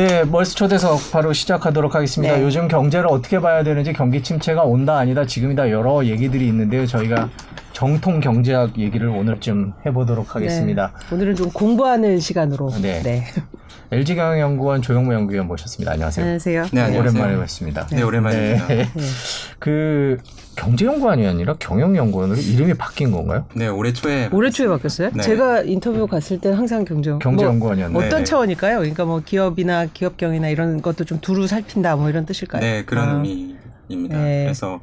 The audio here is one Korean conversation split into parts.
네, 멀스 초대석 바로 시작하도록 하겠습니다. 네. 요즘 경제를 어떻게 봐야 되는지 경기 침체가 온다 아니다 지금이다 여러 얘기들이 있는데요. 저희가 정통 경제학 얘기를 오늘쯤 해보도록 하겠습니다. 네. 오늘은 좀 공부하는 시간으로. 네. 네. LG경영연구원 조영무 연구위원 모셨습니다. 안녕하세요. 안녕하세요. 네, 안녕하세요. 오랜만에 뵙습니다. 네, 오랜만입니다. 네. 네. 그 경제연구원이 아니라 경영연구원으로 이름이 바뀐 건가요? 네, 올해 초에 올해 초에 바뀌었어요? 네. 제가 인터뷰 갔을 때 항상 경제 경제연구원이었는데. 뭐 어떤 네. 차원일까요? 그러니까 뭐 기업이나 기업경이나 이런 것도 좀 두루 살핀다 뭐 이런 뜻일까요? 네, 그런 아. 의미입니다. 네. 그래서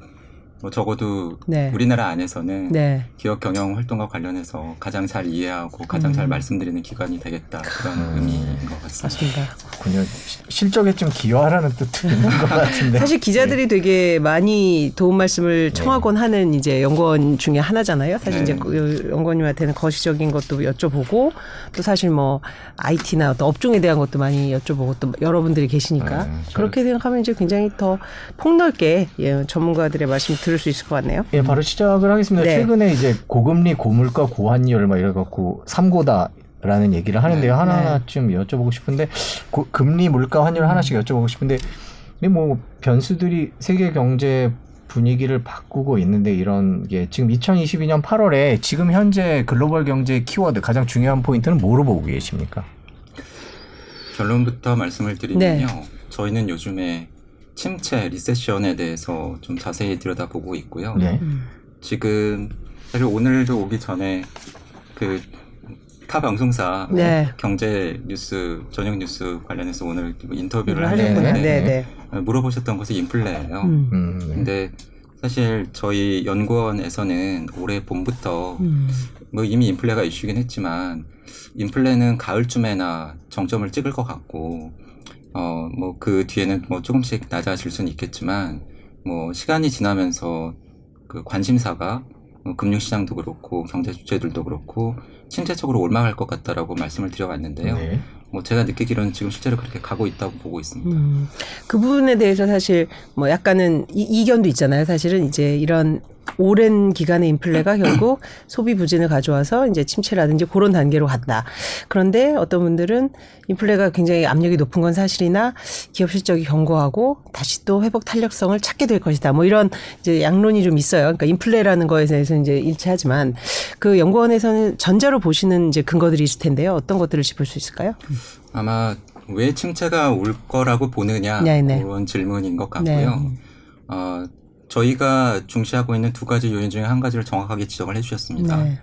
뭐 적어도 네. 우리나라 안에서는 네. 기업 경영 활동과 관련해서 가장 잘 이해하고 가장 잘 음. 말씀드리는 기관이 되겠다 그런 음. 의미인 것 같습니다. 맞습니다. 실적에 좀 기여하라는 뜻도 있는 것 같은데. 사실 기자들이 되게 많이 도움 네. 말씀을 청하곤 하는 이제 연구원 중에 하나잖아요. 사실 네. 이제 그 연구원님한테는 거시적인 것도 여쭤보고 또 사실 뭐 IT나 어떤 업종에 대한 것도 많이 여쭤보고 또 여러분들이 계시니까 네, 저- 그렇게 생각하면 이제 굉장히 더 폭넓게 예, 전문가들의 말씀 들을 수 있을 것 같네요. 예, 바로 시작을 하겠습니다. 네. 최근에 이제 고금리, 고물가, 고환율 막 이래 갖고 삼고다 라는 얘기를 하는데요. 네. 하나쯤 여쭤보고 싶은데 고- 금리, 물가, 환율 하나씩 여쭤보고 싶은데 이뭐 변수들이 세계 경제 분위기를 바꾸고 있는데 이런 게 지금 2022년 8월에 지금 현재 글로벌 경제 키워드 가장 중요한 포인트는 뭐로 보고 계십니까? 결론부터 말씀을 드리면요. 네. 저희는 요즘에 침체, 리세션에 대해서 좀 자세히 들여다보고 있고요. 네. 음. 지금 사실 오늘도 오기 전에 그 타 방송사 네. 경제 뉴스 저녁 뉴스 관련해서 오늘 인터뷰를 음, 하셨구나. 하셨는데 네, 네. 물어보셨던 것이 인플레예요. 음. 음, 네. 근데 사실 저희 연구원에서는 올해 봄부터 음. 뭐 이미 인플레가 이슈긴 했지만 인플레는 가을쯤에나 정점을 찍을 것 같고 어 뭐 그 뒤에는 뭐 조금씩 낮아질 수는 있겠지만 뭐 시간이 지나면서 그 관심사가 뭐 금융시장도 그렇고 경제 주체들도 그렇고 침체적으로 올라갈 것 같다라고 말씀을 드려왔는데요. 네. 뭐 제가 느끼기로는 지금 실제로 그렇게 가고 있다고 보고 있습니다. 음, 그 부분에 대해서 사실 뭐 약간은 이, 이견도 있잖아요. 사실은 이제 이런 오랜 기간의 인플레가 결국 소비 부진을 가져와서 이제 침체라든지 그런 단계로 갔다. 그런데 어떤 분들은 인플레가 굉장히 압력이 높은 건 사실이나 기업 실적이 견고하고 다시 또 회복 탄력성을 찾게 될 것이다. 뭐 이런 이제 양론이 좀 있어요. 그러니까 인플레라는 거에 대해서 이제 일치하지만 그 연구원에서는 전자로 보시는 이제 근거들이 있을 텐데요. 어떤 것들을 짚을 수 있을까요? 아마 왜 침체가 올 거라고 보느냐 네, 네. 그런 질문인 것 네. 같고요. 어, 저희가 중시하고 있는 두 가지 요인 중에 한 가지를 정확하게 지적을 해주셨습니다. 네.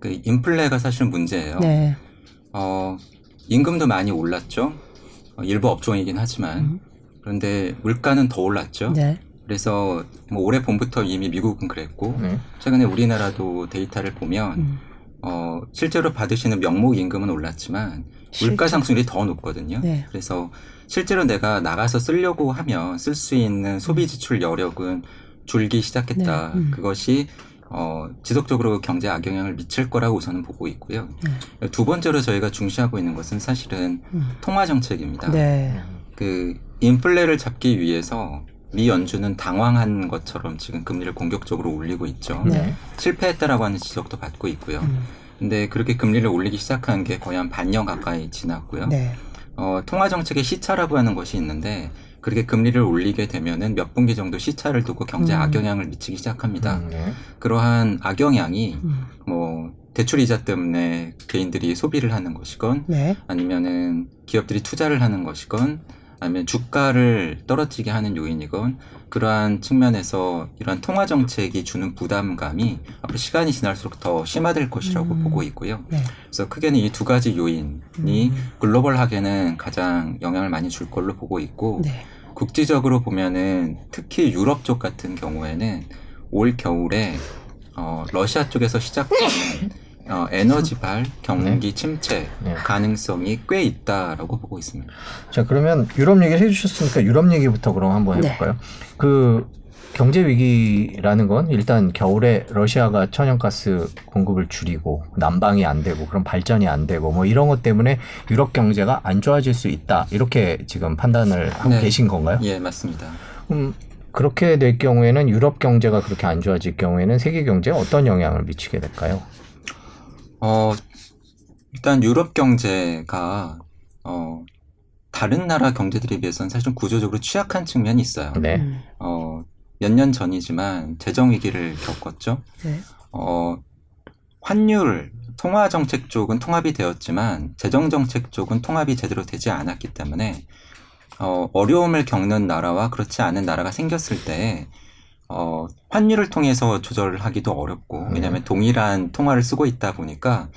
그 인플레가 사실은 문제예요. 네. 어, 임금도 많이 올랐죠. 어, 일부 업종이긴 하지만 음. 그런데 물가는 더 올랐죠. 네. 그래서 뭐 올해 봄부터 이미 미국은 그랬고 네. 최근에 우리나라도 데이터를 보면 음. 어, 실제로 받으시는 명목 임금은 올랐지만 물가 상승률이 더 높거든요. 네. 그래서 실제로 내가 나가서 쓰려고 하면 쓸 수 있는 소비 지출 여력은 줄기 시작했다. 네, 음. 그것이 어, 지속적으로 경제 악영향을 미칠 거라고 우선은 보고 있고요. 네. 두 번째로 저희가 중시하고 있는 것은 사실은 음. 통화 정책입니다. 네. 그 인플레를 잡기 위해서 미 연준은 당황한 것처럼 지금 금리를 공격적으로 올리고 있죠. 네. 실패했다라고 하는 지적도 받고 있고요. 음. 근데 그렇게 금리를 올리기 시작한 게 거의 한 반년 가까이 지났고요. 네. 어, 통화 정책의 시차라고 하는 것이 있는데 그렇게 금리를 올리게 되면은 몇 분기 정도 시차를 두고 경제 음. 악영향을 미치기 시작합니다. 음, 네. 그러한 악영향이 음. 뭐 대출 이자 때문에 개인들이 소비를 하는 것이건 네. 아니면은 기업들이 투자를 하는 것이건 아니면 주가를 떨어지게 하는 요인이건 그러한 측면에서 이러한 통화 정책이 주는 부담감이 앞으로 시간이 지날수록 더 심화될 것이라고 음. 보고 있고요. 네. 그래서 크게는 이 두 가지 요인이 음. 글로벌하게는 가장 영향을 많이 줄 걸로 보고 있고 네. 국지적으로 보면은 특히 유럽 쪽 같은 경우에는 올 겨울에 어, 러시아 쪽에서 시작되는 어, 에너지발 경기 침체 네. 가능성이 꽤 있다라고 보고 있습니다. 자 그러면 유럽 얘기를 해주셨으니까 유럽 얘기부터 그럼 한번 네. 해볼까요? 그 경제 위기라는 건 일단 겨울에 러시아가 천연가스 공급을 줄이고 난방이 안 되고 그럼 발전이 안 되고 뭐 이런 것 때문에 유럽 경제가 안 좋아질 수 있다 이렇게 지금 판단을 하고 네. 계신 건가요? 예, 맞습니다. 그럼 그렇게 될 경우에는 유럽 경제가 그렇게 안 좋아질 경우에는 세계 경제에 어떤 영향을 미치게 될까요? 어, 일단 유럽 경제가 어, 다른 나라 경제들에 비해서는 사실 좀 구조적으로 취약한 측면이 있어요. 네. 음. 어, 몇 년 전이지만 재정 위기를 겪었죠. 네. 어, 환율 통화 정책 쪽은 통합이 되었지만 재정 정책 쪽은 통합이 제대로 되지 않았기 때문에 어, 어려움을 겪는 나라와 그렇지 않은 나라가 생겼을 때 어, 환율을 통해서 조절을 하기도 어렵고 네. 왜냐하면 동일한 통화를 쓰고 있다 보니까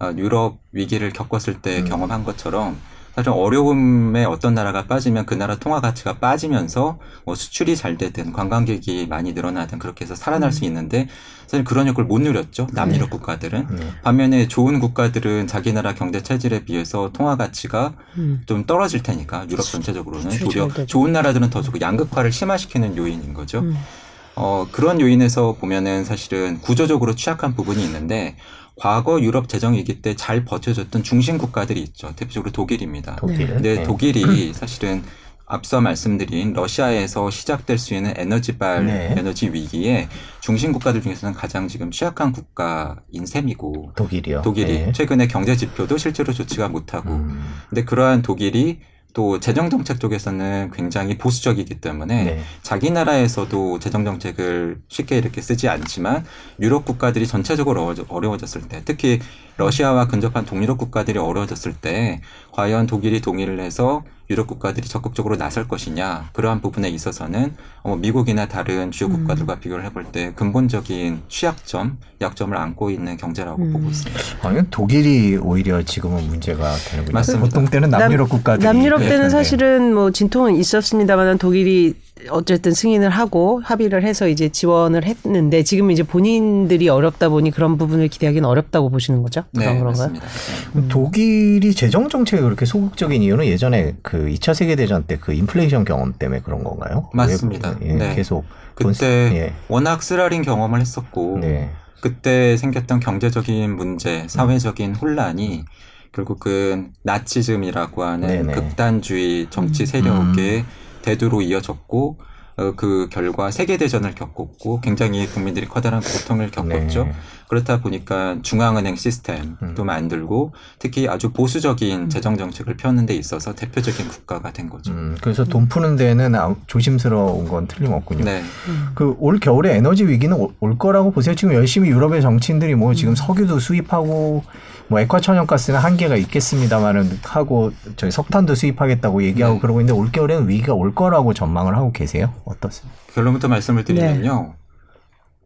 어, 유럽 위기를 겪었을 때 음. 경험한 것처럼 사실 어려움에 어떤 나라가 빠지면 그 나라 통화 가치가 빠지면서 뭐 수출이 잘 되든 관광객이 많이 늘어나든 그렇게 해서 살아날 음. 수 있는데 사실 그런 효과를 못 누렸죠 남유럽 국가들은 네. 반면에 좋은 국가들은 자기 나라 경제 체질에 비해서 통화 가치가 음. 좀 떨어질 테니까 유럽 전체적으로는 도리어. 좋은 나라들은 더 좋고 양극화를 심화시키는 요인인 거죠. 음. 어, 그런 요인에서 보면은 사실은 구조적으로 취약한 부분이 있는데 과거 유럽 재정 위기 때 잘 버텨줬던 중심 국가들이 있죠. 대표적으로 독일입니다. 독일. 근데 네. 독일이 사실은 앞서 말씀드린 러시아에서 시작될 수 있는 에너지발 네. 에너지 위기에 중심 국가들 중에서는 가장 지금 취약한 국가인 셈이고 독일이요. 독일이 네. 최근에 경제 지표도 실제로 좋지가 못하고 음. 근데 그러한 독일이 또 재정 정책 쪽에서는 굉장히 보수적이기 때문에 네. 자기 나라에서도 재정 정책을 쉽게 이렇게 쓰지 않지만 유럽 국가들이 전체적으로 어려워졌을 때 특히 러시아와 근접한 동유럽 국가들이 어려워졌을 때 과연 독일이 동의를 해서 유럽 국가들이 적극적으로 나설 것이냐 그러한 부분에 있어서는 어, 미국이나 다른 주요 음. 국가들과 비교를 해볼 때 근본적인 취약점, 약점을 안고 있는 경제라고 음. 보고 있습니다. 아니면 독일이 오히려 지금은 문제가 되는군요. 맞습니다. 보통 때는 남유럽 국가들이 남유럽. 때는 사실은 뭐 진통은 있었습니다만 독일이 어쨌든 승인을 하고 합의를 해서 이제 지원을 했는데 지금 이제 본인들이 어렵다 보니 그런 부분을 기대하기는 어렵다고 보시는 거죠? 그런 네, 그런가요? 맞습니다. 음. 독일이 재정 정책에 그렇게 소극적인 이유는 예전에 그 2차 세계 대전 때 그 인플레이션 경험 때문에 그런 건가요? 맞습니다. 왜, 예, 네. 계속 그때 예. 워낙 쓰라린 경험을 했었고 네. 그때 생겼던 경제적인 문제, 사회적인 혼란이 결국은 나치즘이라고 하는 네네. 극단주의 정치 세력의 대두로 이어졌고 어, 그 결과 세계 대전을 겪었고 굉장히 국민들이 커다란 고통을 겪었죠. 네. 그렇다 보니까 중앙은행 시스템도 음. 만들고 특히 아주 보수적인 재정 정책을 펴는 데 있어서 대표적인 국가가 된 거죠. 음, 그래서 돈 푸는 데는 아무- 조심스러운 건 틀림없군요. 네. 음. 그올 겨울에 에너지 위기는 올, 올 거라고 보세요. 지금 열심히 유럽의 정치인들이 뭐 지금 석유도 수입하고 뭐 액화천연가스는 한계가 있겠습니다만은 하고 저희 석탄도 수입하겠다고 얘기하고 네. 그러고 있는데 올 겨울에는 위기가 올 거라고 전망을 하고 계세요. 어떻습니까? 결론부터 말씀을 드리면요.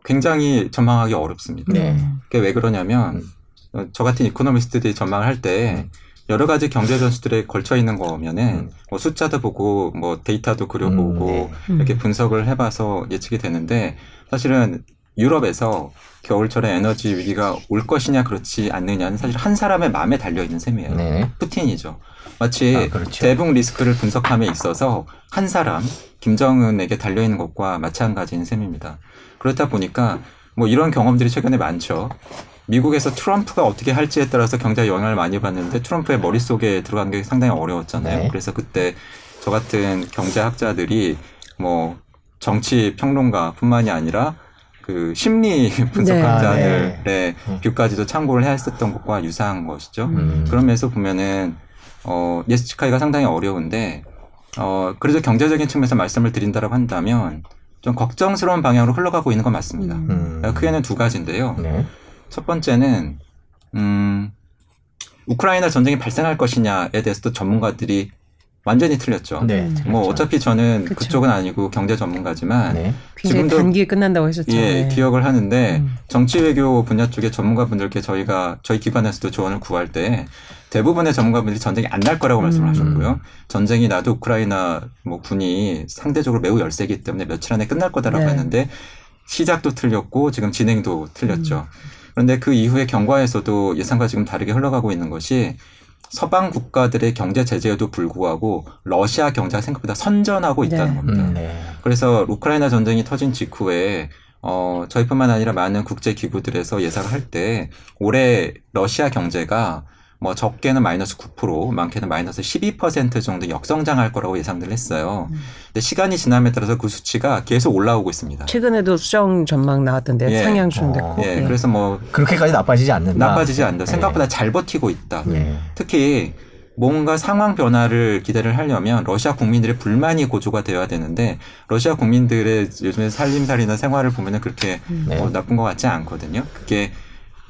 굉장히 전망하기 어렵습니다. 네. 그게 왜 그러냐면 어, 저 같은 이코노미스트들이 전망을 할때 여러 가지 경제 변수들에 걸쳐 있는 거면은 음. 뭐 숫자도 보고 뭐 데이터도 그려보고 음, 네. 음. 이렇게 분석을 해봐서 예측이 되는데 사실은 유럽에서 겨울철에 에너지 위기가 올 것이냐 그렇지 않느냐는 사실 한 사람의 마음에 달려 있는 셈이에요. 네. 푸틴이죠. 마치 아, 그렇죠. 대북 리스크를 분석함에 있어서 한 사람 김정은에게 달려 있는 것과 마찬가지인 셈입니다. 그렇다 보니까 뭐 이런 경험들이 최근에 많죠. 미국에서 트럼프가 어떻게 할지에 따라서 경제에 영향을 많이 받는데 트럼프의 머릿속에 들어간 게 상당히 어려웠잖아요. 네. 그래서 그때 저 같은 경제학자들이 뭐 정치 평론가뿐만이 아니라 그 심리 분석학자들의 네. 뷰까지도 참고를 해야 했었던 것과 유사한 것이죠. 음. 그런 면에서 보면은 어, 예측하기가 상당히 어려운데 어, 그래서 경제적인 측면에서 말씀을 드린다고 한다면 좀 걱정스러운 방향으로 흘러가고 있는 건 맞습니다. 음. 음. 크게는 두 가지인데요. 네. 첫 번째는 음, 우크라이나 전쟁이 발생할 것이냐에 대해서도 전문가들이 완전히 틀렸죠. 네. 음. 뭐 그렇죠. 어차피 저는 그쵸. 그쪽은 아니고 경제 전문가지만 네. 지금도- 단기에 끝난다고 했었죠. 예, 네. 기억을 하는데 음. 정치 외교 분야 쪽의 전문가분들께 저희가 저희 기관에서도 조언을 구할 때 대부분의 전문가분들이 전쟁이 안 날 거라고 말씀을 음. 하셨고요. 전쟁이 나도 우크라이나 뭐 군이 상대적으로 매우 열세기 때문에 며칠 안에 끝날 거다라고 네. 했는데 시작도 틀렸고 지금 진행도 틀렸죠. 음. 그런데 그 이후에 경과에서도 예상과 지금 다르게 흘러가고 있는 것이 서방 국가들의 경제 제재에도 불구하고 러시아 경제가 생각보다 선전하고 있다는 네. 겁니다. 음, 네. 그래서 우크라이나 전쟁이 터진 직후에 어, 저희뿐만 아니라 많은 국제 기구들에서 예상을 할 때 올해 러시아 경제가 뭐 적게는 마이너스 9%, 많게는 마이너스 12% 정도 역성장할 거라고 예상들 했어요. 근데 시간이 지남에 따라서 그 수치가 계속 올라오고 있습니다. 최근에도 수정 전망 나왔던데요. 예. 상향 어. 수정됐고. 예, 예. 그래서 뭐 그렇게까지 나빠지지 않는다. 나빠지지 않는다. 네. 생각보다 잘 버티고 있다. 네. 특히 뭔가 상황 변화를 기대를 하려면 러시아 국민들의 불만이 고조가 되어야 되는데 러시아 국민들의 요즘에 살림살이나 생활을 보면은 그렇게 네. 어, 나쁜 것 같지 않거든요. 그게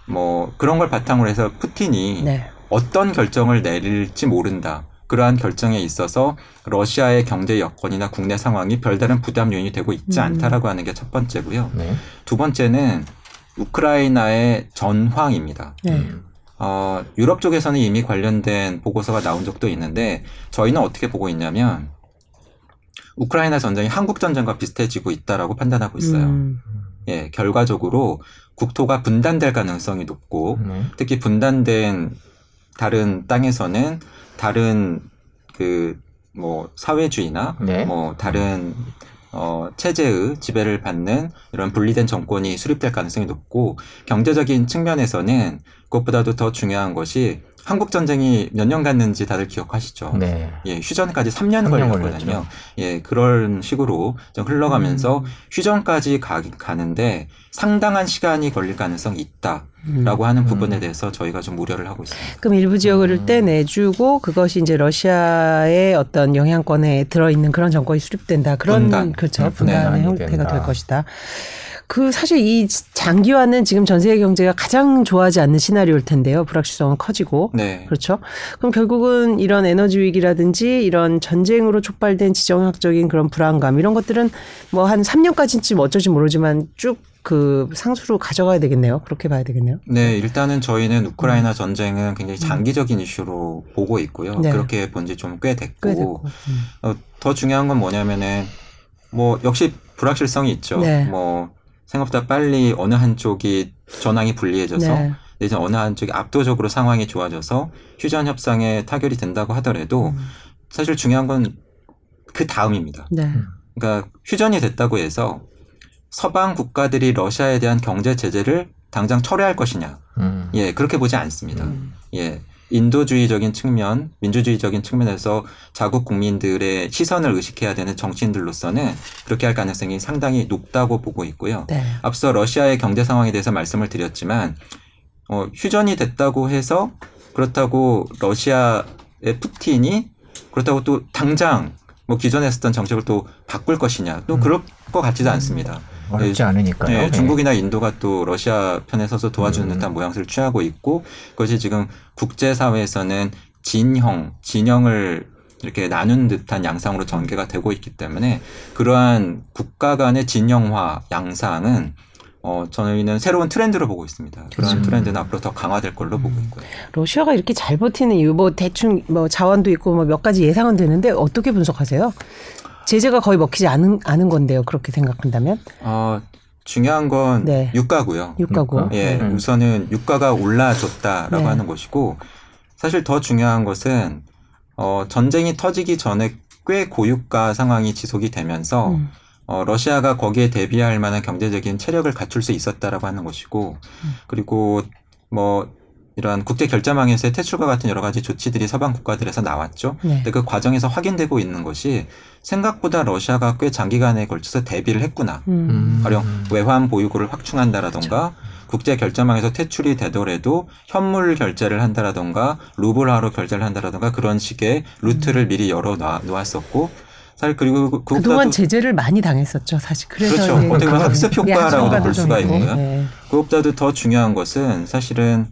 뭐 그런 걸 바탕으로 해서 푸틴이 네. 어떤 결정을 내릴지 모른다. 그러한 결정에 있어서 러시아의 경제 여건이나 국내 상황이 별다른 부담 요인이 되고 있지 음. 않다라고 하는 게 첫 번째고요. 네. 두 번째는 우크라이나의 전황입니다. 네. 음. 어, 유럽 쪽에서는 이미 관련된 보고서가 나온 적도 있는데 저희는 어떻게 보고 있냐면 우크라이나 전쟁이 한국 전쟁과 비슷해지고 있다라고 판단하고 있어요. 음. 예, 결과적으로 국토가 분단될 가능성이 높고 네. 특히 분단된 다른 땅에서는 다른 그 뭐 사회주의나 네. 뭐 다른 어 체제의 지배를 받는 이런 분리된 정권이 수립될 가능성이 높고 경제적인 측면에서는 그것보다도 더 중요한 것이 한국 전쟁이 몇 년 갔는지 다들 기억하시죠? 네. 예, 휴전까지 3년 3년 걸렸거든요. 걸렸죠. 예, 그런 식으로 좀 흘러가면서 음. 휴전까지 가, 가는데 상당한 시간이 걸릴 가능성이 있다 라고 음. 하는 음. 부분에 대해서 저희가 좀 우려를 하고 있습니다. 그럼 일부 지역을 음. 떼내주고 그것이 이제 러시아의 어떤 영향권에 들어있는 그런 정권이 수립된다. 그런 분단. 그렇죠. 네, 분단의 분단이 형태가 된다. 될 것이다. 그 사실 이 장기화는 지금 전 세계 경제가 가장 좋아하지 않는 시나리오일 텐데요. 불확실성은 커지고. 네. 그렇죠. 그럼 결국은 이런 에너지 위기라든지 이런 전쟁으로 촉발된 지정학적인 그런 불안감 이런 것들은 뭐 한 3년까지쯤 어쩔지 모르지만 쭉그 상수로 가져가야 되겠네요. 그렇게 봐야 되겠네요. 네, 일단은 저희는 우크라이나 전쟁은 굉장히 장기적인 이슈로 보고 있고요. 음. 네. 그렇게 본 지 좀 꽤 됐고, 꽤 됐고. 음. 어, 더 중요한 건 뭐냐면은 뭐 역시 불확실성이 있죠. 네. 뭐 생각보다 빨리 어느 한쪽이 전황이 불리해져서 네. 이제 어느 한쪽이 압도적으로 상황이 좋아져서 휴전 협상에 타결이 된다고 하더라도 음. 사실 중요한 건 그 다음입니다. 네. 그러니까 휴전이 됐다고 해서 서방 국가들이 러시아에 대한 경제 제재를 당장 철회할 것이냐? 음. 예, 그렇게 보지 않습니다. 음. 예. 인도주의적인 측면, 민주주의적인 측면에서 자국 국민들의 시선을 의식해야 되는 정치인들로서는 그렇게 할 가능성이 상당히 높다고 보고 있고요. 네. 앞서 러시아의 경제 상황에 대해서 말씀을 드렸지만 어, 휴전이 됐다고 해서 그렇다고 러시아의 푸틴이 그렇다고 또 당장 뭐 기존에 했었던 정책을 또 바꿀 것이냐 또 그럴 것 같지도 않습니다. 어렵지 않으니까요. 네, 네. 중국이나 인도가 또 러시아 편에 서서 도와주는 음. 듯한 모양새를 취하고 있고 그것이 지금 국제사회에서는 진형, 진영을 이렇게 나눈 듯한 양상으로 전개가 되고 있기 때문에 그러한 국가 간의 진영화 양상은 어, 저희는 새로운 트렌드로 보고 있습니다. 그런 그렇죠. 트렌드는 앞으로 더 강화될 걸로 보고 있고요. 러시아가 이렇게 잘 버티는 이유 뭐 대충 뭐 자원도 있고 뭐 몇 가지 예상은 되는데 어떻게 분석하세요? 제재가 거의 먹히지 않은 않은 건데요. 그렇게 생각한다면 어, 중요한 건 네. 유가고요. 유가고. 유가. 예, 음. 우선은 유가가 올라줬다라고 네. 하는 것이고 사실 더 중요한 것은 어, 전쟁이 터지기 전에 꽤 고유가 상황이 지속이 되면서 음. 어, 러시아가 거기에 대비할 만한 경제적인 체력을 갖출 수 있었다라고 하는 것이고 음. 그리고 뭐 이러한 국제 결제망에서의 퇴출과 같은 여러 가지 조치들이 서방 국가들에서 나왔죠. 네. 근데 그 과정에서 확인되고 있는 것이 생각보다 러시아가 꽤 장기간에 걸쳐서 대비를 했구나. 음. 가령 외환 보유고를 확충한다라던가 국제 결제망에서 퇴출이 되더라도 현물 결제를 한다라던가 루블화로 결제를 한다라던가 그런 식의 루트를 미리 열어 놔- 놓았었고 사실 그리고 그- 그동안 제재를 많이 당했었죠. 사실 그래서 그렇죠. 이제 어떻게 보면 그런 학습 예, 효과라고 학습 볼 수가. 있고요. 네. 그것보다도 더 중요한 것은 사실은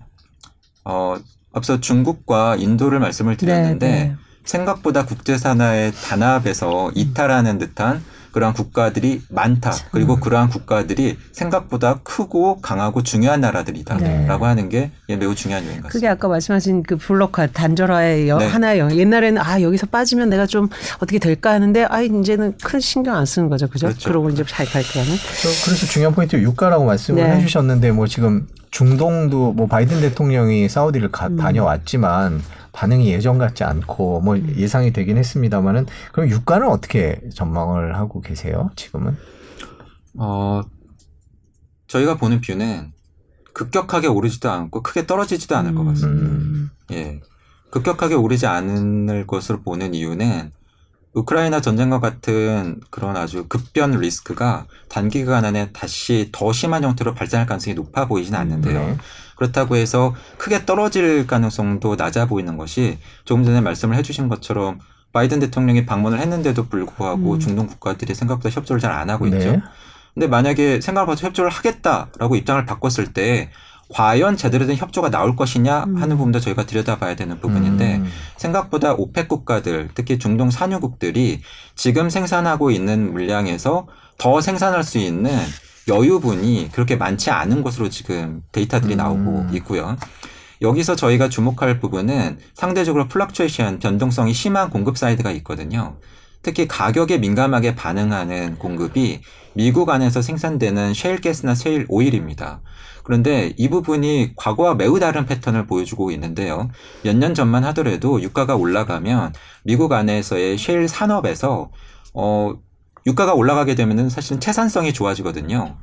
어 앞서 중국과 인도를 말씀을 드렸는데 네, 네. 생각보다 국제산하의 단합에서 이탈하는 듯한 그러한 국가들이 많다. 그리고 그러한 국가들이 생각보다 크고 강하고 중요한 나라들이다라고 네. 하는 게 매우 중요한 요인 같습니다. 그게 아까 말씀하신 그 블록화 단절화의 여- 네. 하나의 영. 옛날에는 아 여기서 빠지면 내가 좀 어떻게 될까 하는데 아 이제는 큰 신경 안 쓰는 거죠, 그죠? 그렇죠. 그러고 이제 잘 갈게하는. 저- 그래서 중요한 포인트 유가라고 말씀을 네. 해주셨는데 뭐 지금 중동도 뭐 바이든 대통령이 사우디를 가- 음. 다녀왔지만 반응이 예전 같지 않고 뭐 음. 예상이 되긴 했습니다만은 그럼 유가는 어떻게 전망을 하고 계세요? 지금은? 어, 저희가 보는 뷰는 급격하게 오르지도 않고 크게 떨어지지도 않을 것 같습니다. 음. 예. 급격하게 오르지 않을 것으로 보는 이유는 우크라이나 전쟁과 같은 그런 아주 급변 리스크가 단기간 안에 다시 더 심한 형태로 발생할 가능성이 높아 보이지는 않는데요. 네. 그렇다고 해서 크게 떨어질 가능성도 낮아 보이는 것이 조금 전에 말씀을 해주신 것처럼 바이든 대통령이 방문을 했는데도 불구하고 음. 중동 국가들이 생각보다 협조를 잘 안 하고 네. 있죠. 근데 만약에 생각보다 협조를 하겠다라고 입장을 바꿨을 때 과연 제대로 된 협조가 나올 것이냐 하는 음. 부분도 저희가 들여다봐야 되는 부분인데 음. 생각보다 오펙 국가들, 특히 중동 산유국들이 지금 생산하고 있는 물량에서 더 생산할 수 있는 여유분이 그렇게 많지 않은 것으로 지금 데이터들이 음. 나오고 있고요. 여기서 저희가 주목할 부분은 상대적으로 fluctuation 변동성이 심한 공급 side가 있거든요. 특히 가격에 민감하게 반응하는 공급이 미국 안에서 생산되는 셰일가스나 셰일 오일입니다. 그런데 이 부분이 과거와 매우 다른 패턴을 보여주고 있는데요. 몇 년 전만 하더라도 유가가 올라가면 미국 안에서의 셰일 산업에서 어 유가가 올라가게 되면은 사실은 채산성이 좋아지거든요.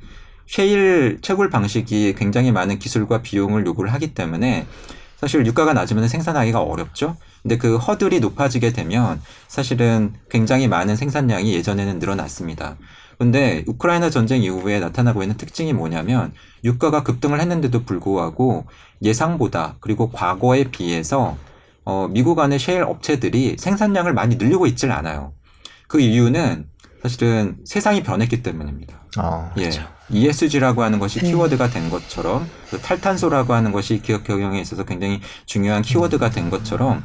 셰일 채굴 방식이 굉장히 많은 기술과 비용을 요구를 하기 때문에 사실 유가가 낮으면 생산하기가 어렵죠. 근데 그 허들이 높아지게 되면 사실은 굉장히 많은 생산량이 예전에는 늘어났습니다. 근데 우크라이나 전쟁 이후에 나타나고 있는 특징이 뭐냐면 유가가 급등을 했는데도 불구하고 예상보다 그리고 과거에 비해서 어, 미국 안의 셰일 업체들이 생산량을 많이 늘리고 있질 않아요. 그 이유는 사실은 세상이 변했기 때문입니다. 아, 예. ESG라고 하는 것이 네. 키워드가 된 것처럼 그 탈탄소라고 하는 것이 기업 경영에 있어서 굉장히 중요한 키워드가 된 것처럼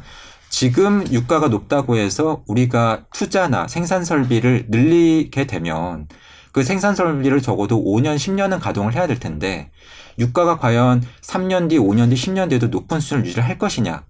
지금 유가가 높다고 해서 우리가 투자나 생산 설비를 늘리게 되면 그 생산 설비를 적어도 5년, 10년은 가동을 해야 될 텐데 유가가 과연 3년 뒤, 5년 뒤, 10년 뒤에도 높은 수준을 유지를 할 것이냐.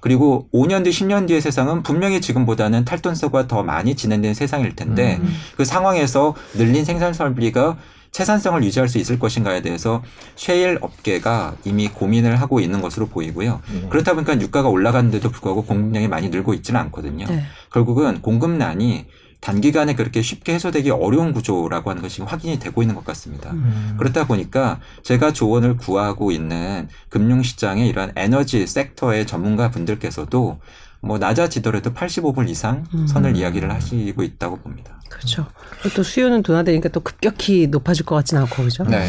그리고 5년 뒤, 10년 뒤의 세상은 분명히 지금보다는 탈탄소가 더 많이 진행된 세상일 텐데 음. 그 상황에서 늘린 생산 설비가 채산성을 유지할 수 있을 것인가에 대해서 셰일 업계가 이미 고민을 하고 있는 것으로 보이고요. 네. 그렇다 보니까 유가가 올라가는데도 불구하고 공급량이 많이 늘고 있지는 않거든요. 네. 결국은 공급난이 단기간에 그렇게 쉽게 해소되기 어려운 구조라고 하는 것이 확인이 되고 있는 것 같습니다. 음. 그렇다 보니까 제가 조언을 구하고 있는 금융시장의 이러한 에너지 섹터의 전문가 분들께서도 뭐 낮아지더라도 85불 이상 선을 음. 이야기를 하시고 있다고 봅니다. 그렇죠. 또 수요는 둔화되니까 또 급격히 높아질 것 같지는 않고 그죠? 네.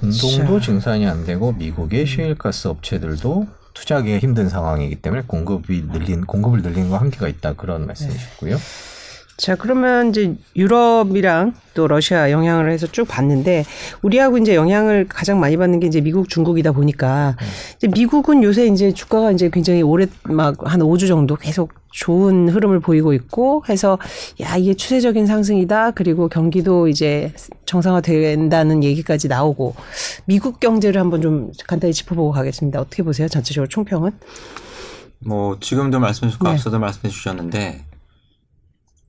중동도 자. 증산이 안 되고 미국의 셰일가스 업체들도 투자하기가 힘든 상황이기 때문에 공급이 늘린 공급을 늘리는 거 한계가 있다 그런 말씀이셨고요. 자, 그러면 이제 유럽이랑 또 러시아 영향을 해서 쭉 봤는데 우리하고 이제 영향을 가장 많이 받는 게 이제 미국, 중국이다 보니까 이제 미국은 요새 이제 주가가 이제 굉장히 오래 막 한 5주 정도 계속 좋은 흐름을 보이고 있고 해서 야, 이게 추세적인 상승이다. 그리고 경기도 이제 정상화 된다는 얘기까지 나오고 미국 경제를 한번 좀 간단히 짚어보고 가겠습니다. 어떻게 보세요? 전체적으로 총평은? 뭐 지금도 말씀해 주셨고 네. 앞서도 말씀해 주셨는데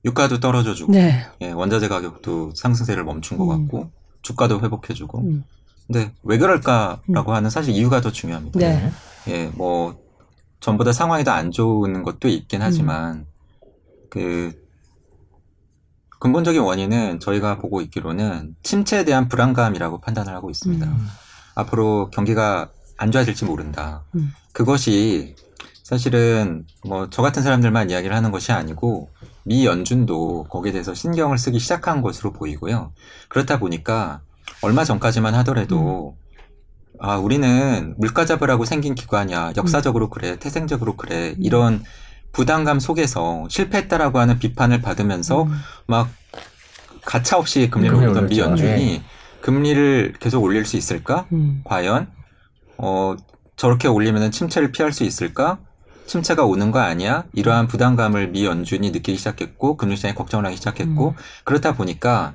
유가도 떨어져 주고 네. 예, 원자재 가격도 상승세를 멈춘 것 음. 같고 주가도 회복해 주고 음. 근데 왜 그럴까라고 하는 사실 이유가 더 중요합니다. 네. 예, 뭐 전보다 상황이 더 안 좋은 것도 있긴 음. 하지만 그 근본적인 원인은 저희가 보고 있기로는 침체에 대한 불안감이라고 판단을 하고 있습니다. 음. 앞으로 경기가 안 좋아질지 모른다. 음. 그것이 사실은 뭐 저 같은 사람들만 이야기를 하는 것이 아니고 미 연준도 거기에 대해서 신경을 쓰기 시작한 것으로 보이고요. 그렇다 보니까 얼마 전까지만 하더라도 아 우리는 물가 잡으라고 생긴 기관이야. 역사적으로 그래, 태생적으로 그래. 이런 부담감 속에서 실패했다라고 하는 비판을 받으면서 음. 막 가차 없이 금리를 금리를 올리던 미. 연준이 네. 금리를 계속 올릴 수 있을까? 음. 과연 어 저렇게 올리면 침체를 피할 수 있을까? 침체가 오는 거 아니야? 이러한 부담감을 미 연준이 느끼기 시작했고 금융시장이 걱정을 하기 시작했고 음. 그렇다 보니까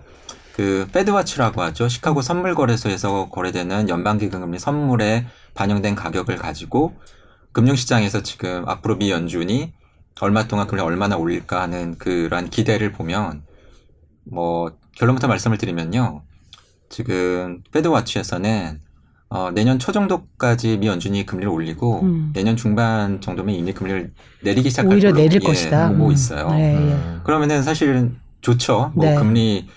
그 페드와치라고 하죠. 시카고 선물 거래소에서 거래되는 연방기금 금리 선물에 반영된 가격을 가지고 금융시장에서 지금 앞으로 미 연준이 얼마 동안 금리 얼마나 올릴까 하는 그러한 기대를 보면 뭐 결론부터 말씀을 드리면요. 지금 페드와치에서는 어, 내년 초 정도까지 미 연준이 금리를 올리고 음. 내년 중반 정도면 이미 금리를 내리기 시작할 오히려 걸로 내릴 예, 것이다. 보고 음. 있어요. 네, 예. 음. 그러면은 사실은 좋죠. 뭐 네. 금리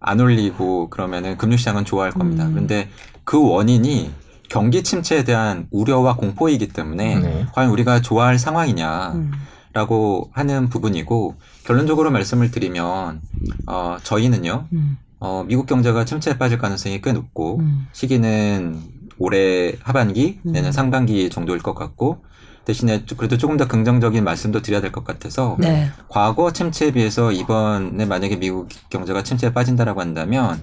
안 올리고 그러면은 금융 시장은 좋아할 겁니다. 음. 그런데 그 원인이 경기 침체에 대한 우려와 공포이기 때문에 네. 과연 우리가 좋아할 상황이냐. 음. 라고 하는 부분이고 결론적으로 말씀을 드리면 어, 저희는요 음, 어, 미국 경제가 침체에 빠질 가능성이 꽤 높고 음. 시기는 올해 하반기 음. 내년 상반기 정도일 것 같고 대신에 좀- 그래도 조금 더 긍정적인 말씀도 드려야 될 것 같아서 네. 과거 침체에 비해서 이번에 만약에 미국 경제가 침체에 빠진다라고 한다면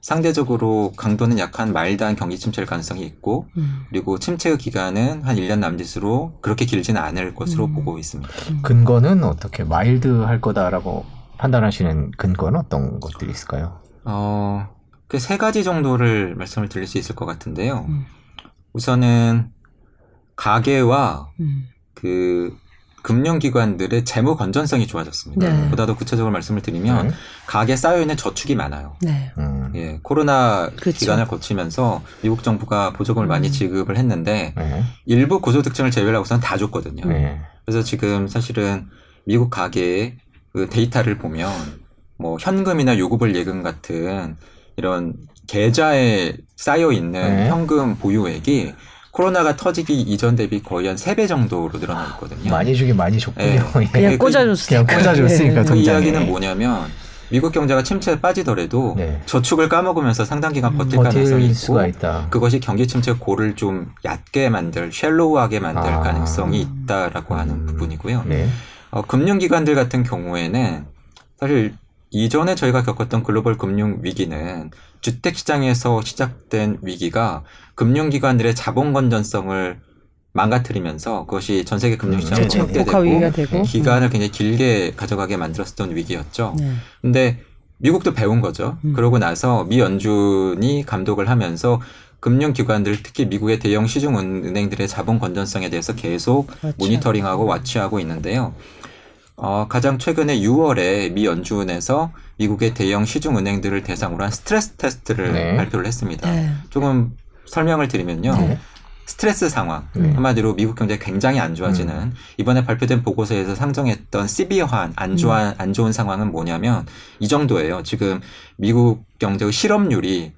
상대적으로 강도는 약한 mild한 경기 침체일 가능성이 있고 음. 그리고 침체의 기간은 한 1년 남짓으로 그렇게 길지는 않을 것으로 음. 보고 있습니다. 근거는 어떻게 mild 할 거다라고 판단하시는 근거는 어떤 것들이 있을까요? 어, 그세 가지 정도를 말씀을 드릴 수 있을 것 같은데요. 음. 우선은 가계와 음. 그 금융기관들의 재무 건전성이 좋아졌습니다. 네. 보다 더 구체적으로 말씀을 드리면 네. 가계에 쌓여있는 저축이 많아요. 네. 음. 예, 코로나 그렇죠. 기간을 거치면서 미국 정부가 보조금을 많이 음. 지급을 했는데 네. 일부 고소득층을 제외를 하고서는 다 줬거든요. 네. 그래서 지금 사실은 미국 가계의 그 데이터를 보면 뭐 현금이나 요구불 예금 같은 이런 계좌에 쌓여 있는 네. 현금 보유액이 코로나가 터지기 이전 대비 거의 한 3배 정도로 늘어나 있거든요. 많이 주긴 많이 줬군요. 네. 예. 그냥 그- 꽂아줬으니까. 그냥 꽂아줬으니까 네. 그. 이야기는 뭐냐면 미국 경제가 침체에 빠지더라도 네. 저축을 까먹으면서 상당 기간 음. 버틸 가능성이 버틸 있고 수가 있다. 그것이 경기 침체 고를 좀 얕게 만들, 쉘로우하게 만들 아. 가능성이 있다라고 하는 음. 부분이고요. 네. 어, 금융기관들 같은 경우에는 사실 이전에 저희가 겪었던 글로벌 금융 위기는 주택 시장에서 시작된 위기가 금융기관들의 자본 건전성을 망가뜨리면서 그것이 전 세계 금융 시장을 음, 위기가 확대되고 되고. 기간을 굉장히 길게 가져가게 만들었던 위기였죠. 네. 근데 미국도 배운 거죠. 음. 그러고 나서 미 연준이 감독을 하면서 금융기관들 특히 미국의 대형 시중 은행들의 자본 건전성에 대해서 계속 그렇죠. 모니터링하고 와치하고 있는데요. 어, 가장 최근에 6월에 미 연준에서 미국의 대형 시중 은행들을 대상으로 한 스트레스 테스트를 네. 발표를 했습니다. 네. 조금 설명을 드리면요. 네. 스트레스 상황 네. 한마디로 미국 경제가 굉장히 안 좋아지는 음. 이번에 발표된 보고서에서 상정했던 시비어한 안 좋아 안 좋은 상황은 뭐냐면 이 정도예요. 지금 미국 경제의 실업률이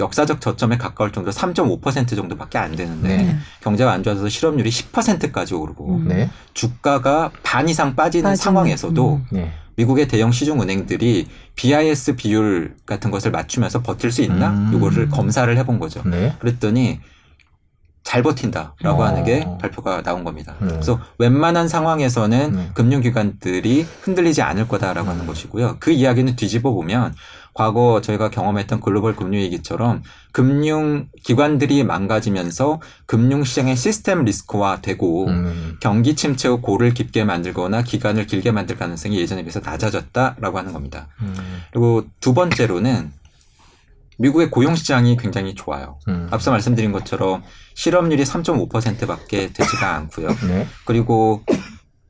역사적 저점에 가까울 정도로 3.5% 정도밖에 안 되는데 네. 경제가 안 좋아져서 실업률이 10%까지 오르고 음. 네. 주가가 반 이상 빠지는 빠지는, 상황에서도 음. 네. 미국의 대형 시중 은행들이 BIS 비율 같은 것을 맞추면서 버틸 수 있나? 음. 이거를 검사를 해본 거죠. 네. 그랬더니 잘 버틴다라고 어. 하는 게 발표가 나온 겁니다. 네. 그래서 웬만한 상황에서는 네. 금융기관들이 흔들리지 않을 거다라고 하는 것이고요. 그 이야기는 뒤집어 보면 과거 저희가 경험했던 글로벌 금융위기처럼 금융기관들이 망가지면서 금융시장의 시스템 리스크화 되고 음. 경기 침체의 고를 깊게 만들거나 기간을 길게 만들 가능성이 예전에 비해서 낮아졌다라고 하는 겁니다. 음. 그리고 두 번째로는 미국의 고용 시장이 굉장히 좋아요. 음. 앞서 말씀드린 것처럼 실업률이 3.5%밖에 되지가 않고요. 네. 그리고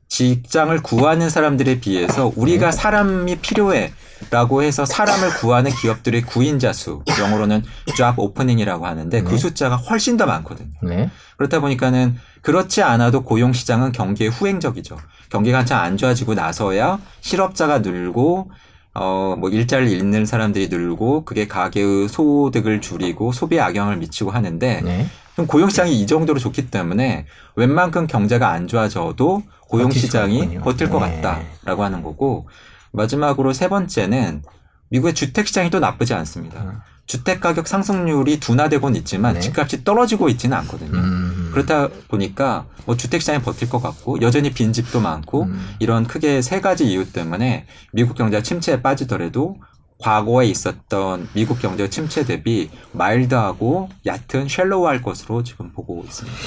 직장을 구하는 사람들에 비해서 우리가 사람이 필요해 라고 해서 사람을 구하는 기업들의 구인자 수, 영어로는 job opening이라고 하는데 그 네. 숫자가 훨씬 더 많거든요. 네. 그렇다 보니까는 그렇지 않아도 고용 시장은 경기에 후행적이죠. 경기가 한참 안 좋아지고 나서야 실업자가 늘고 어 뭐 일자리를 잃는 사람들이 늘고 그게 가계의 소득을 줄이고 소비에 악영향을 미치고 하는데 네. 그럼 고용 시장이 이 정도로 좋기 때문에 웬만큼 경제가 안 좋아져도 고용 버틸 수가 시장이 있군요. 버틸 것 네. 같다라고 하는 거고 마지막으로 세 번째는 미국의 주택 시장이 또 나쁘지 않습니다. 음. 주택 가격 상승률이 둔화되고는 있지만 네. 집값이 떨어지고 있지는 않거든요. 음. 그렇다 보니까 뭐 주택 시장이 버틸 것 같고 여전히 빈 집도 많고 음. 이런 크게 세 가지 이유 때문에 미국 경제가 침체에 빠지더라도 과거에 있었던 미국 경제 침체 대비 마일드하고 얕은 쉘로우할 것으로 지금 보고 있습니다.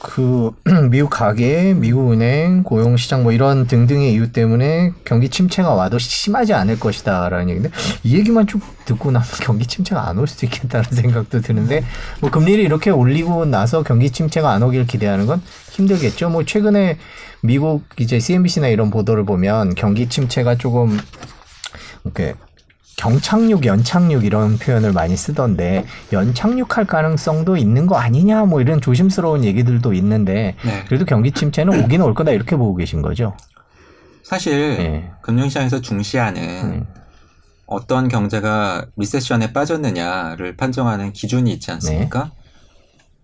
그 미국 가계, 미국 은행, 고용 시장 뭐 이런 등등의 이유 때문에 경기 침체가 와도 심하지 않을 것이다라는 얘기인데 이 얘기만 쭉 듣고 나면 경기 침체가 안 올 수도 있겠다는 생각도 드는데 뭐 금리를 이렇게 올리고 나서 경기 침체가 안 오길 기대하는 건 힘들겠죠. 뭐 최근에 미국 이제 CNBC나 이런 보도를 보면 경기 침체가 조금 이렇게 경착륙, 연착륙 이런 표현을 많이 쓰던데 연착륙할 가능성도 있는 거 아니냐 뭐 이런 조심스러운 얘기들도 있는데 네. 그래도 경기 침체는 오기는 올 거다 이렇게 보고 계신 거죠. 사실 네. 금융시장에서 중시하는 음. 어떤 경제가 리세션에 빠졌느냐를 판정하는 기준이 있지 네. 않습니까?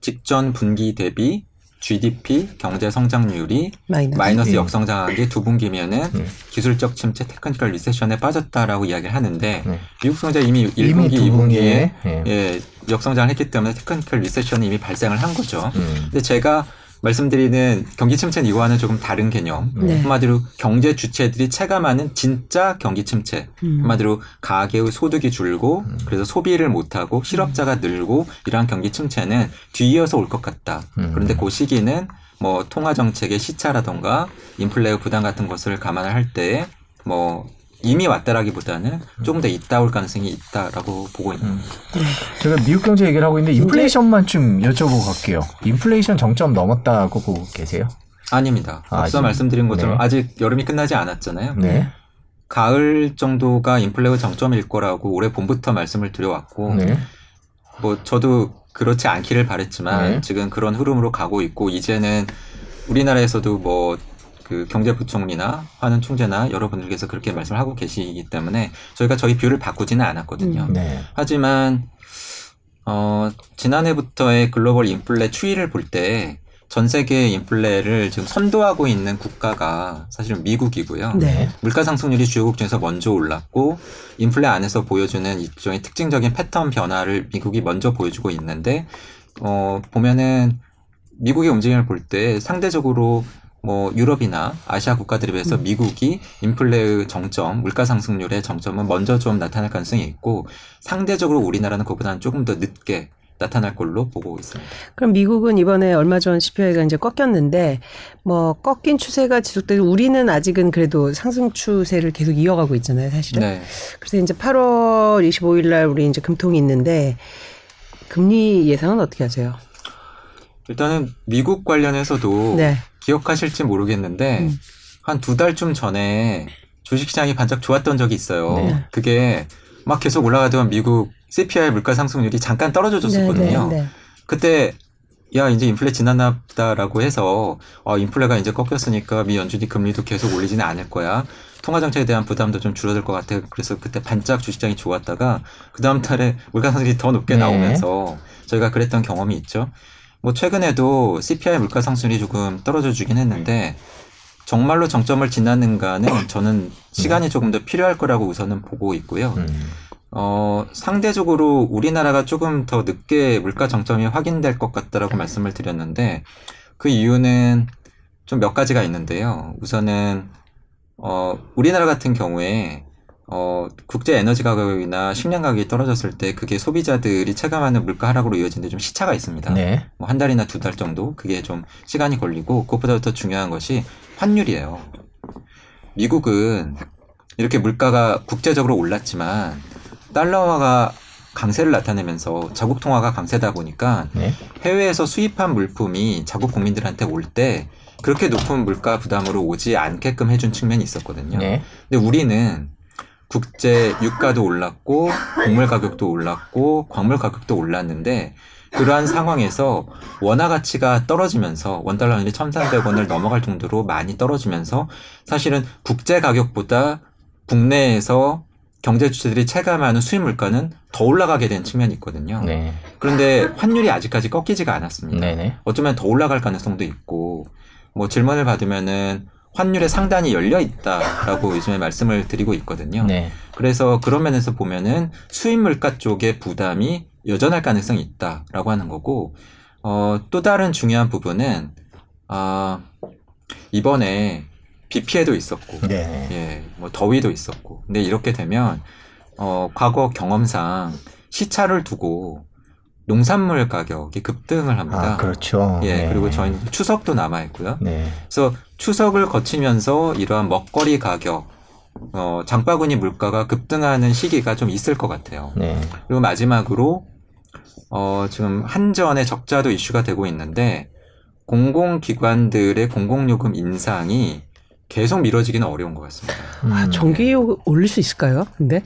직전 분기 대비 GDP 경제 성장률이 마이너스. 마이너스 음. 역성장한 두 분기면은 음. 기술적 침체 technical recession에 빠졌다라고 이야기를 하는데 네. 미국 경제 이미 1분기, 이미 두 2분기에 분기에 예. 예, 역성장을 했기 때문에 technical recession이 이미 발생을 한 거죠. 음. 근데 제가 말씀드리는 경기 침체는 이거와는 조금 다른 개념. 네. 한마디로 경제 주체들이 체감하는 진짜 경기 침체. 음. 한마디로 가계의 소득이 줄고 그래서 소비를 못하고 실업자가 늘고 이러한 경기 침체는 뒤이어서 올 것 같다. 음. 그런데 그 시기는 뭐 통화 정책의 시차라던가 인플레의 부담 같은 것을 감안을 할때 뭐 이미 왔다라기보다는 조금 더 있다 올 가능성이 있다라고 보고 있는 거죠. 제가 미국 경제 얘기를 하고 있는데 인플레이션만 좀 여쭤보고 갈게요. 인플레이션 정점 넘었다고 보고 계세요? 아닙니다. 아, 앞서 아직- 말씀드린 것처럼 네. 아직 여름이 끝나지 않았잖아요. 네. 가을 정도가 인플레의 정점일 거라고 올해 봄부터 말씀을 드려왔고 네. 뭐 저도 그렇지 않기를 바랬지만 네. 지금 그런 흐름으로 가고 있고 이제는 우리나라에서도 뭐 그 경제부총리나 한은 총재나 여러분들께서 그렇게 말씀을 하고 계시기 때문에 저희가 저희 view를 바꾸지는 않았거든요. 네. 하지만 어 지난해부터의 글로벌 인플레 추이를 볼 때 전 세계 인플레를 지금 선도하고 있는 국가가 사실은 미국이고요. 네. 물가 상승률이 주요국 중에서 먼저 올랐고 인플레 안에서 보여주는 일종의 특징적인 패턴 변화를 미국이 먼저 보여주고 있는데 어 보면은 미국의 움직임을 볼 때 상대적으로 뭐 유럽이나 아시아 국가들에 비해서 미국이 인플레의 정점, 물가 상승률의 정점은 먼저 좀 나타날 가능성이 있고 상대적으로 우리나라는 그보다는 조금 더 늦게 나타날 걸로 보고 있습니다. 그럼 미국은 이번에 얼마 전 CPI가 이제 꺾였는데 뭐 꺾인 추세가 지속되고 우리는 아직은 그래도 상승 추세를 계속 이어가고 있잖아요, 사실은. 네. 그래서 이제 8월 25일 날 우리 이제 금통이 있는데 금리 예상은 어떻게 하세요? 일단은 미국 관련해서도 네. 기억하실지 모르겠는데 음. 한두 달쯤 전에 주식시장이 반짝 좋았던 적이 있어요. 네. 그게 막 계속 올라가던 미국 CPI 물가 상승률이 잠깐 떨어져 줬었거든요. 네, 네, 네. 그때 야 이제 인플레 지났나 보다라고 해서 어, 인플레가 이제 꺾였으니까 미 연준이 금리도 계속 올리지는 않을 거야. 통화 정책에 대한 부담도 좀 줄어들 것 같아. 그래서 그때 반짝 주식장이 좋았다가 그 다음 달에 물가 상승이 더 높게 네. 나오면서 저희가 그랬던 경험이 있죠. 뭐 최근에도 CPI 물가 상승률이 조금 떨어져 주긴 했는데 정말로 정점을 지났는가는 저는 시간이 조금 더 필요할 거라고 우선은 보고 있고요. 음. 어, 상대적으로 우리나라가 조금 더 늦게 물가 정점이 확인될 것 같다라고 말씀을 드렸는데 그 이유는 좀 몇 가지가 있는데요. 우선은 어, 우리나라 같은 경우에 어, 국제 에너지 가격이나 식량 가격이 떨어졌을 때 그게 소비자들이 체감하는 물가 하락으로 이어지는데 좀 시차가 있습니다. 네. 뭐 한 달이나 두 달 정도 그게 좀 시간이 걸리고 그것보다 더 중요한 것이 환율이에요. 미국은 이렇게 물가가 국제적으로 올랐지만 달러화가 강세를 나타내면서 자국 통화가 강세다 보니까 네. 해외에서 수입한 물품이 자국 국민들한테 올 때 그렇게 높은 물가 부담으로 오지 않게끔 해준 측면이 있었거든요. 네. 근데 우리는 국제 유가도 올랐고 곡물 가격도 올랐고 광물 가격도 올랐는데 그러한 상황에서 원화 가치가 떨어지면서 원달러 환율이 1,300원을 넘어갈 정도로 많이 떨어지면서 사실은 국제 가격보다 국내에서 경제 주체들이 체감하는 수입 물가는 더 올라가게 된 측면이 있거든요. 네. 그런데 환율이 아직까지 꺾이지가 않았습니다. 네네. 어쩌면 더 올라갈 가능성도 있고 뭐 질문을 받으면은 환율의 상단이 열려 있다라고 요즘에 말씀을 드리고 있거든요. 네. 그래서 그런 면에서 보면은 수입 물가 쪽의 부담이 여전할 가능성이 있다라고 하는 거고 어, 또 다른 중요한 부분은 아 이번에 비 피해도 있었고 네. 예, 뭐 더위도 있었고. 근데 이렇게 되면 어 과거 경험상 시차를 두고 농산물 가격이 급등을 합니다. 아, 그렇죠. 예, 네. 그리고 저희는 추석도 남아 있고요. 네. 그래서 추석을 거치면서 이러한 먹거리 가격, 어, 장바구니 물가가 급등하는 시기가 좀 있을 것 같아요. 네. 그리고 마지막으로 어, 지금 한전의 적자도 이슈가 되고 있는데 공공기관들의 공공요금 인상이 계속 미뤄지기는 어려운 것 같습니다. 아, 음. 전기 올릴 수 있을까요? 근데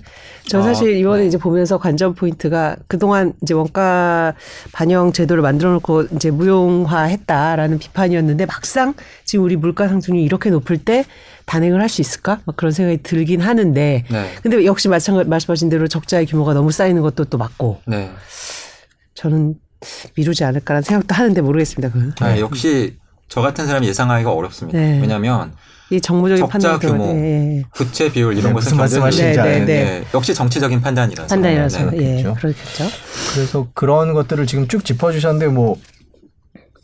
저 아, 사실 이번에 네. 이제 보면서 관전 포인트가 그동안 이제 원가 반영 제도를 만들어 놓고 이제 무용화했다라는 비판이었는데 막상 지금 우리 물가 상승률이 이렇게 높을 때 단행을 할 수 있을까? 막 그런 생각이 들긴 하는데 네. 근데 역시 마찬가지 말씀하신 대로 적자의 규모가 너무 쌓이는 것도 또 맞고 네. 저는 미루지 않을까라는 생각도 하는데 모르겠습니다. 그건. 아, 역시 저 같은 사람이 예상하기가 어렵습니다. 네. 왜냐하면 이 정무적인 적자 판단 규모. 예, 예. 부채 비율 네, 이런 것은 무슨 말씀하시는지 네, 네, 네. 역시 정치적인 판단이라서. 판단이라서 네. 예, 그렇겠죠. 그렇겠죠. 그래서 그런 것들을 지금 쭉 짚어주셨는데 뭐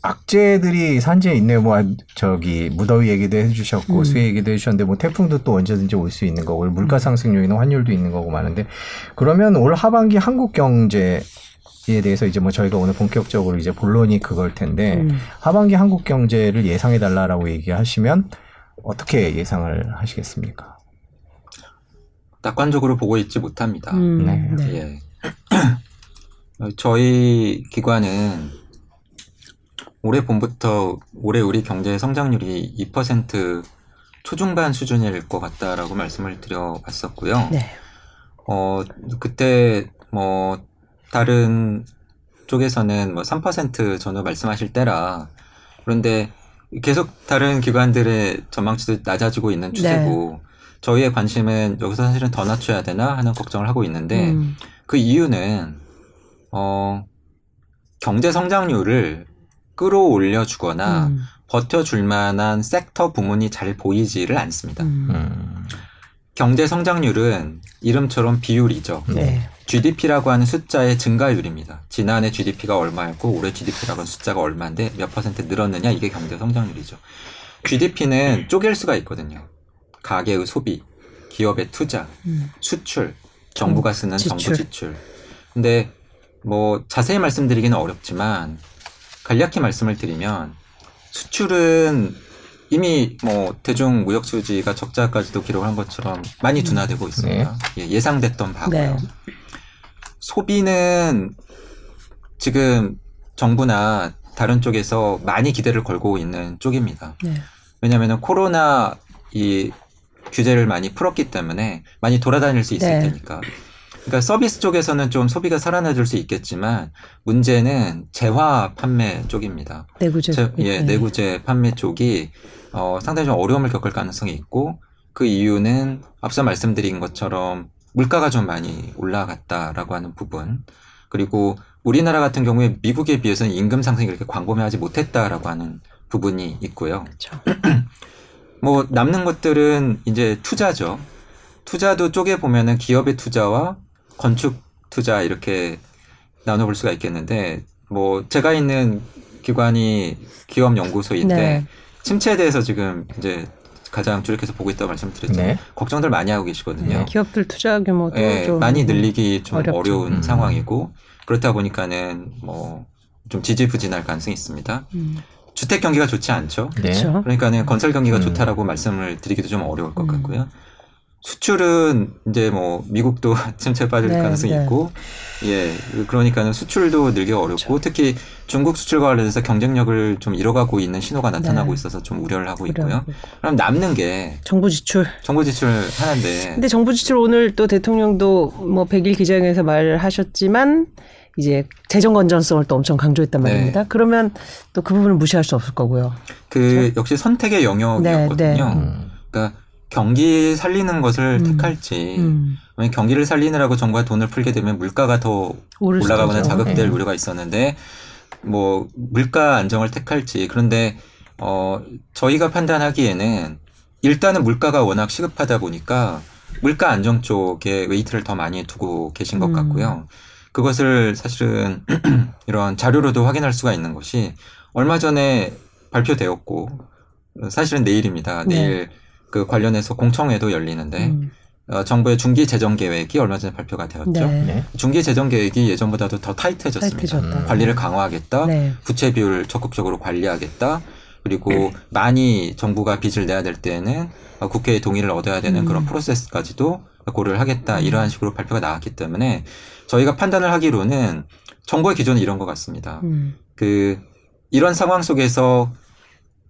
악재들이 산지에 있네요. 뭐 아, 저기 무더위 얘기도 해주셨고 음. 수해 얘기도 해주셨는데 뭐 태풍도 또 언제든지 올 수 있는 거고 물가 상승 요인은 환율도 있는 거고 많은데 그러면 올 하반기 한국 경제에 대해서 이제 뭐 저희가 오늘 본격적으로 이제 본론이 그걸 텐데 음. 하반기 한국 경제를 예상해 달라라고 얘기하시면 어떻게 예상을 하시겠습니까? 낙관적으로 보고 있지 못합니다. 음, 네. 네. 예. 어, 저희 기관은 올해 봄부터 올해 우리 경제 성장률이 2% 초중반 수준일 것 같다라고 말씀을 드려봤었고요. 네. 어, 그때 뭐 다른 쪽에서는 뭐 3% 전후 말씀하실 때라 그런데 계속 다른 기관들의 전망치도 낮아지고 있는 추세고 저희의 관심은 여기서 사실은 더 낮춰야 되나 하는 걱정을 하고 있는데 음, 그 이유는 어 경제 성장률을 끌어올려 주거나 음, 버텨줄 만한 섹터 부문이 잘 보이지를 않습니다. 음. 음. 경제 성장률은 이름처럼 비율이죠. 네. GDP라고 하는 숫자의 증가율입니다. 지난해 GDP가 얼마였고 올해 GDP라고 하는 숫자가 얼마인데 몇 퍼센트 늘었느냐 이게 경제 성장률이죠. GDP는 쪼갤 수가 있거든요. 가계의 소비, 기업의 투자, 음. 수출, 정부가 쓰는 지출. 정부 지출. 근데 뭐 자세히 말씀드리기는 어렵지만 간략히 말씀을 드리면 수출은 이미 뭐 대중 무역 수지가 적자까지도 기록을 한 것처럼 많이 둔화되고 있습니다. 예, 예상됐던 바고요. 네. 소비는 지금 정부나 다른 쪽에서 많이 기대를 걸고 있는 쪽입니다. 네. 왜냐하면 코로나 이 규제를 많이 풀었기 때문에 많이 돌아다닐 수 있을 네. 테니까. 그러니까 서비스 쪽에서는 좀 소비가 살아나줄 수 있겠지만 문제는 재화 판매 쪽입니다. 내구재. 제- 예, 네. 내구재 판매 쪽이 어, 상당히 좀 어려움을 겪을 가능성이 있고 그 이유는 앞서 말씀드린 것처럼 물가가 좀 많이 올라갔다라고 하는 부분 그리고 우리나라 같은 경우에 미국에 비해서는 임금 상승이 그렇게 광범위하지 못했다라고 하는 부분이 있고요. 그렇죠. 뭐 남는 것들은 이제 투자죠. 투자도 쪼개 보면은 기업의 투자와 건축 투자 이렇게 나눠볼 수가 있겠는데 뭐 제가 있는 기관이 기업 연구소인데 네. 침체에 대해서 지금 이제 가장 주력해서 보고 있다고 말씀드렸잖아요. 네. 걱정들 많이 하고 계시거든요. 네, 기업들 투자 규모도 예, 좀 많이 늘리기 좀 어렵죠. 어려운 음. 상황이고 그렇다 보니까는 뭐 좀 지지부진할 가능성이 있습니다. 음, 주택 경기가 좋지 않죠. 네. 그러니까는 건설 경기가 음. 좋다라고 말씀을 드리기도 좀 어려울 것 음. 같고요. 수출은 이제 뭐 미국도 침체 빠질 네, 가능성이 네. 있고 예 그러니까는 수출도 늘기가 어렵고 그렇죠. 특히 중국 수출과 관련해서 경쟁력을 좀 잃어가고 있는 신호가 나타나고 네. 있어서 좀 우려를 하고. 있고요. 그럼 남는 게 정부 지출. 정부 지출 하나인데 근데 정부 지출 오늘 또 대통령도 뭐 100일 기자회견에서 말하셨지만 이제 재정 건전성을 또 엄청 강조했단 네. 말입니다. 그러면 또 그 부분을 무시할 수 없을 거고요. 그 역시 선택의 영역이었거든요. 네, 네. 음. 그러니까 경기 살리는 것을 음. 택할지 음, 경기를 살리느라고 정부가 돈을 풀게 되면 물가가 더 올라가거나. 자극될 네. 우려가 있었는데 뭐 물가 안정을 택할지 그런데 어 저희가 판단하기에는 일단은 물가가 워낙 시급하다 보니까 물가 안정 쪽에 weight를 더 많이 두고 계신 것 음. 같고요. 그것을 사실은 이런 자료로도 확인할 수가 있는 것이 얼마 전에 발표되었고 사실은 내일입니다. 네. 내일 그 관련해서 공청회도 열리는데 음, 어, 정부의 중기 재정 계획이 얼마 전에 발표가 되었죠. 네. 네. 중기 재정 계획이 예전보다도 더 타이트해졌습니다. 타이트해졌다. 음. 관리를 강화하겠다. 네. 부채 비율 적극적으로 관리하겠다. 그리고 많이 정부가 빚을 내야 될 때는 어, 국회의 동의를 얻어야 되는 음. 그런 프로세스까지도 고려를 하겠다. 이러한 식으로 발표가 나왔기 때문에 저희가 판단을 하기로는 정부의 기조는 이런 것 같습니다. 음, 그 이런 상황 속에서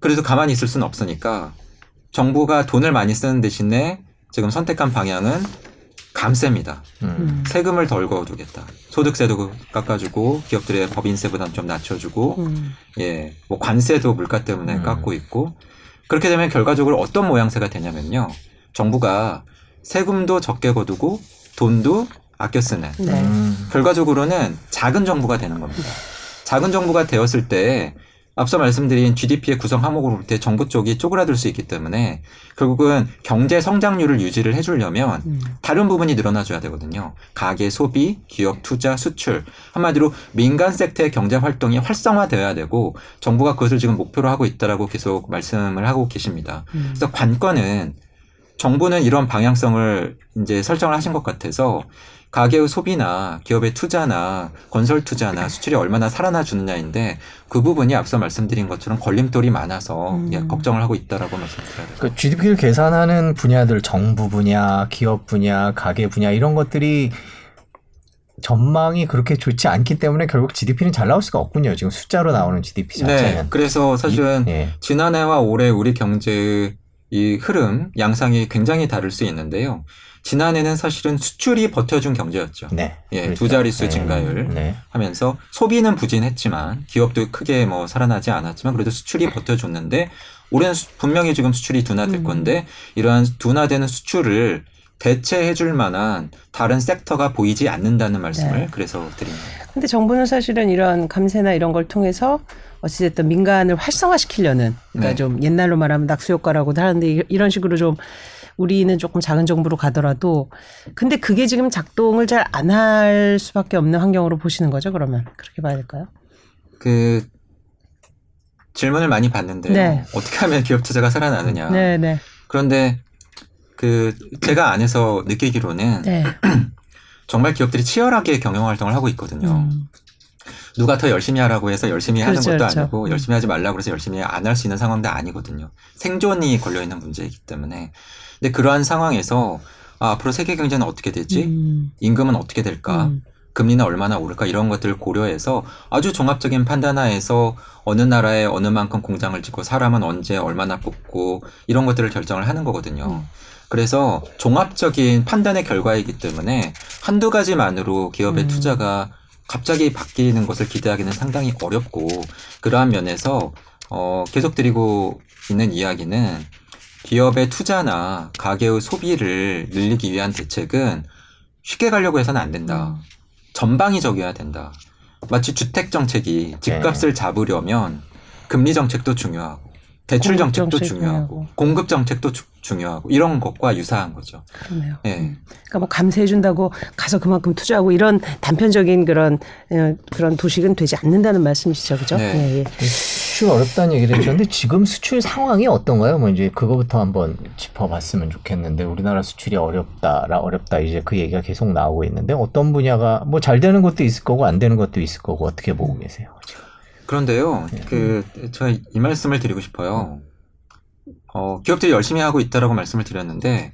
그래도 가만히 있을 수는 없으니까 정부가 돈을 많이 쓰는 대신에 지금 선택한 방향은 감세입니다. 음. 음, 세금을 덜 거두겠다. 소득세도 깎아주고 기업들의 법인세보다는 좀 낮춰주고 음, 예, 뭐 관세도 물가 때문에 음. 깎고 있고 그렇게 되면 결과적으로 어떤 모양새가 되냐면요. 정부가 세금도 적게 거두고 돈도 아껴 쓰는 네. 음. 결과적으로는 작은 정부가 되는 겁니다. 작은 정부가 되었을 때 앞서 말씀드린 GDP의 구성 항목으로 볼 때 정부 쪽이 쪼그라들 수 있기 때문에 결국은 경제 성장률을 유지를 해주려면 음. 다른 부분이 늘어나줘야 되거든요. 가계 소비, 기업 투자, 수출 한마디로 민간 섹터의 경제 활동이 활성화되어야 되고 정부가 그것을 지금 목표로 하고 있다라고 계속 말씀을 하고 계십니다. 음. 그래서 관건은 정부는 이런 방향성을 이제 설정을 하신 것 같아서 가계의 소비나 기업의 투자나 건설 투자나 수출이 얼마나 살아나 주느냐인데 그 부분이 앞서 말씀드린 것처럼 걸림돌이 많아서 음. 예, 걱정을 하고 있다라고 말씀드려야 돼요. 그 GDP를 계산하는 분야들 정부 분야, 기업 분야, 가계 분야 이런 것들이 전망이 그렇게 좋지 않기 때문에 결국 GDP는 잘 나올 수가 없군요. 지금 숫자로 나오는 GDP 자체는. 네, 그래서 사실은 예. 지난해와 올해 우리 경제의 이 흐름 양상이 굉장히 다를 수 있는데요. 지난해는 사실은 수출이 버텨준 경제였죠. 네. 예, 두 자릿수 네. 증가율. 네. 하면서 소비는 부진했지만 기업도 크게 뭐 살아나지 않았지만 그래도 수출이 버텨줬는데 올해는 수- 분명히 지금 수출이 둔화될 음. 건데 이러한 둔화되는 수출을 대체해 줄 만한 다른 섹터가 보이지 않는다는 말씀을 네. 그래서 드립니다. 근데 정부는 사실은 이런 감세나 이런 걸 통해서 어찌됐든 민간을 활성화시키려는 그러니까 네. 좀 옛날로 말하면 낙수 효과라고도 하는데 이- 이런 식으로 좀 우리는 조금 작은 정부로 가더라도 근데 그게 지금 작동을 잘 안 할 수밖에 없는 환경으로 보시는 거죠 그러면 그렇게 봐야 될까요? 그 질문을 많이 받는데요. 네. 어떻게 하면 기업 투자가 살아나느냐. 네, 네, 그런데 그 제가 안에서 느끼기로는 네. 정말 기업들이 치열하게 경영 활동을 하고 있거든요. 음, 누가 더 열심히 하라고 해서 열심히 하는 그렇죠, 것도 그렇죠. 아니고 음. 열심히 하지 말라고 해서 열심히 안 할 수 있는 상황도 아니거든요. 생존이 걸려 있는 문제이기 때문에. 근데 그러한 상황에서 아, 앞으로 세계 경제는 어떻게 되지? 음, 임금은 어떻게 될까? 음, 금리는 얼마나 오를까? 이런 것들을 고려해서 아주 종합적인 판단하에서 어느 나라에 어느 만큼 공장을 짓고 사람은 언제 얼마나 뽑고 이런 것들을 결정을 하는 거거든요. 음. 그래서 종합적인 판단의 결과이기 때문에 한두 가지만으로 기업의 음. 투자가 갑자기 바뀌는 것을 기대하기는 상당히 어렵고 그러한 면에서 어, 계속 드리고 있는 이야기는 기업의 투자나 가계의 소비를 늘리기 위한 대책은 쉽게 가려고 해서는 안 된다. 전방위적이어야 된다. 마치 주택 정책이 집값을 잡으려면 금리 정책도 중요하고 대출 정책도 정책 중요하고. 공급 정책도 주- 중요하고 이런 것과 유사한 거죠. 그러네요. 예. 음. 그러니까 뭐 감세해 준다고 가서 그만큼 투자하고 이런 단편적인 그런 어, 그런 도식은 되지 않는다는 말씀이시죠, 그죠? 네. 예, 예. 수출 어렵다는 얘기를 해주셨는데 지금 수출 상황이 어떤가요? 뭐 이제 그거부터 한번 짚어봤으면 좋겠는데 우리나라 수출이 어렵다라 어렵다 이제 그 얘기가 계속 나오고 있는데 어떤 분야가 뭐 잘 되는 것도 있을 거고 안 되는 것도 있을 거고 어떻게 보고 계세요? 그런데요, 그, 제가 이 말씀을 드리고 싶어요. 어, 기업들이 열심히 하고 있다라고 말씀을 드렸는데,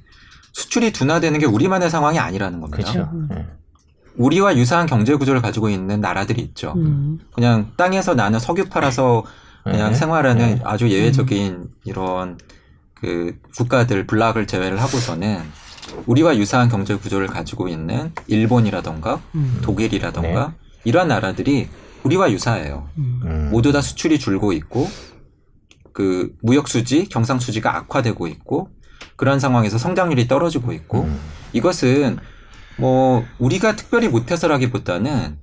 수출이 둔화되는 게 우리만의 상황이 아니라는 겁니다. 그렇죠. 음. 예. 우리와 유사한 경제 구조를 가지고 있는 나라들이 있죠. 음. 그냥 땅에서 나는 석유 팔아서 그냥 네. 생활하는 네. 아주 예외적인 이런 그 국가들 블락을 제외를 하고서는 우리와 유사한 경제 구조를 가지고 있는 일본이라던가 음. 독일이라던가 이러한 나라들이 우리와 유사해요. 음. 음. 모두 다 수출이 줄고 있고 그 무역 수지, 경상 수지가 악화되고 있고 그런 상황에서 성장률이 떨어지고 있고 음. 이것은 뭐 우리가 특별히 못해서라기보다는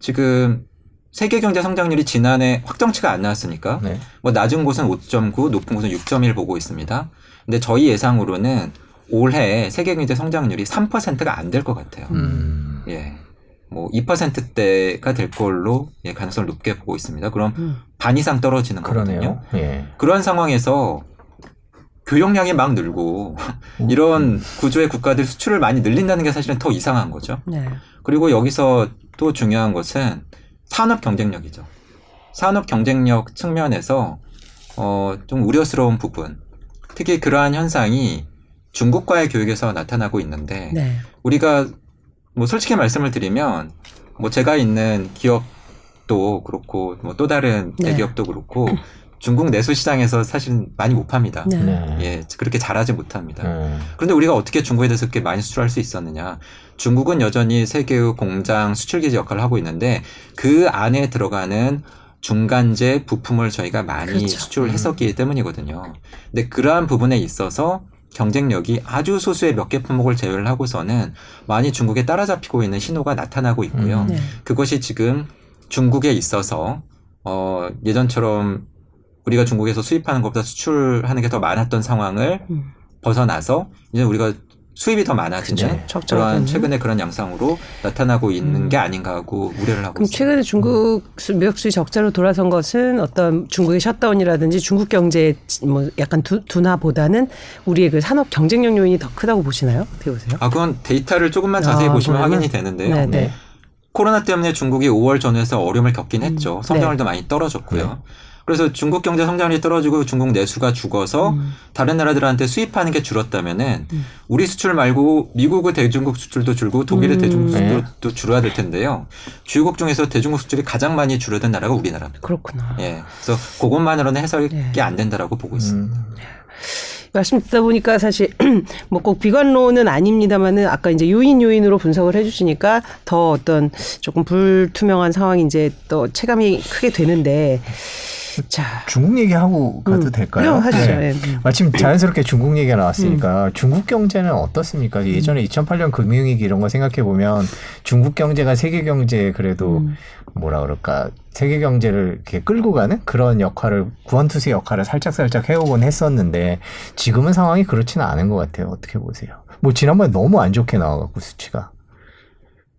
지금 세계 경제 성장률이 지난해 확정치가 안 나왔으니까 네. 뭐 낮은 곳은 5.9, 높은 곳은 6.1 보고 있습니다. 근데 저희 예상으로는 올해 세계 경제 성장률이 3%가 안 될 것 같아요. 음. 예. 뭐 2%대가 될 걸로 예, 가능성을 높게 보고 있습니다. 그럼 음. 반 이상 떨어지는 거거든요. 예. 그러한 상황에서 교역량이 막 늘고 이런 구조의 국가들 수출을 많이 늘린다는 게 사실은 더 이상한 거죠. 네. 그리고 여기서 또 중요한 것은 산업 경쟁력이죠. 산업 경쟁력 측면에서 어, 좀 우려스러운 부분. 특히 그러한 현상이 중국과의 교역에서 나타나고 있는데 네. 우리가 뭐 솔직히 말씀을 드리면 뭐 제가 있는 기업도 그렇고 뭐 또 다른 네. 대기업도 그렇고 중국 내수 시장에서 사실 많이 못 팝니다. 네. 네. 예, 그렇게 잘하지 못합니다. 음. 그런데 우리가 어떻게 중국에 대해서 그렇게 많이 수출할 수 있었느냐? 중국은 여전히 세계의 공장 수출 기지 역할을 하고 있는데 그 안에 들어가는 중간재 부품을 저희가 많이 그렇죠. 수출을 했었기 때문이거든요. 근데 그러한 부분에 있어서 경쟁력이 아주 소수의 몇 개 품목을 제외를 하고서는 많이 중국에 따라잡히고 있는 신호가 나타나고 있고요. 음. 네. 그것이 지금 중국에 있어서 어, 예전처럼 우리가 중국에서 수입하는 것보다 수출하는 게 더 많았던 상황을 음. 벗어나서 이제 우리가 수입이 더 많아지는. 적자가 그런. 최근에 그런 양상으로 나타나고 있는 음. 게 아닌가 하고 우려를 하고 그럼 있습니다. 최근에 중국 수- 무역 수지 적자로 돌아선 것은 어떤 중국의 셧다운이라든지 중국 경제의 뭐 약간 두, 둔화보다는 우리의 그 산업 경쟁력 요인이 더 크다고 보시나요? 어떻게 보세요? 아, 그건 데이터를 조금만 자세히 아, 보시면 그러면? 확인이 되는데요. 네, 네. 코로나 때문에 중국이 5월 전후에서 어려움을 겪긴 했죠. 음, 성장률도 많이 떨어졌고요. 그래서 중국 경제 성장률이 떨어지고 중국 내수가 죽어서 음. 다른 나라들한테 수입하는 게 줄었다면은 우리 수출 말고 미국의 대중국 수출도 줄고 독일의 음. 대중국 네. 수출도 줄어야 될 텐데요. 주요국 중에서 대중국 수출이 가장 많이 줄어든 나라가 우리나라입니다. 그렇구나. 예. 그래서 그것만으로는 해석이 네. 안 된다라고 보고 있습니다. 음, 말씀 듣다 보니까 사실 뭐 꼭 비관론은 아닙니다만은 아까 이제 요인 요인으로 분석을 해주시니까 더 어떤 조금 불투명한 상황이 이제 또 체감이 크게 되는데 자 중국 얘기하고 가도 음, 될까요? 그럼 하시죠. 네. 예. 음. 마침 자연스럽게 중국 얘기가 나왔으니까 중국 경제는 어떻습니까? 예전에 2008년 금융위기 이런 거 생각해 보면 중국 경제가 세계 경제에 그래도 음. 뭐라 그럴까 세계 경제를 이렇게 끌고 가는 그런 역할을 구원투수 역할을 살짝 살짝 해오곤 했었는데 지금은 상황이 그렇지는 않은 것 같아요. 어떻게 보세요? 뭐 지난번에 너무 안 좋게 나와갖고 수치가.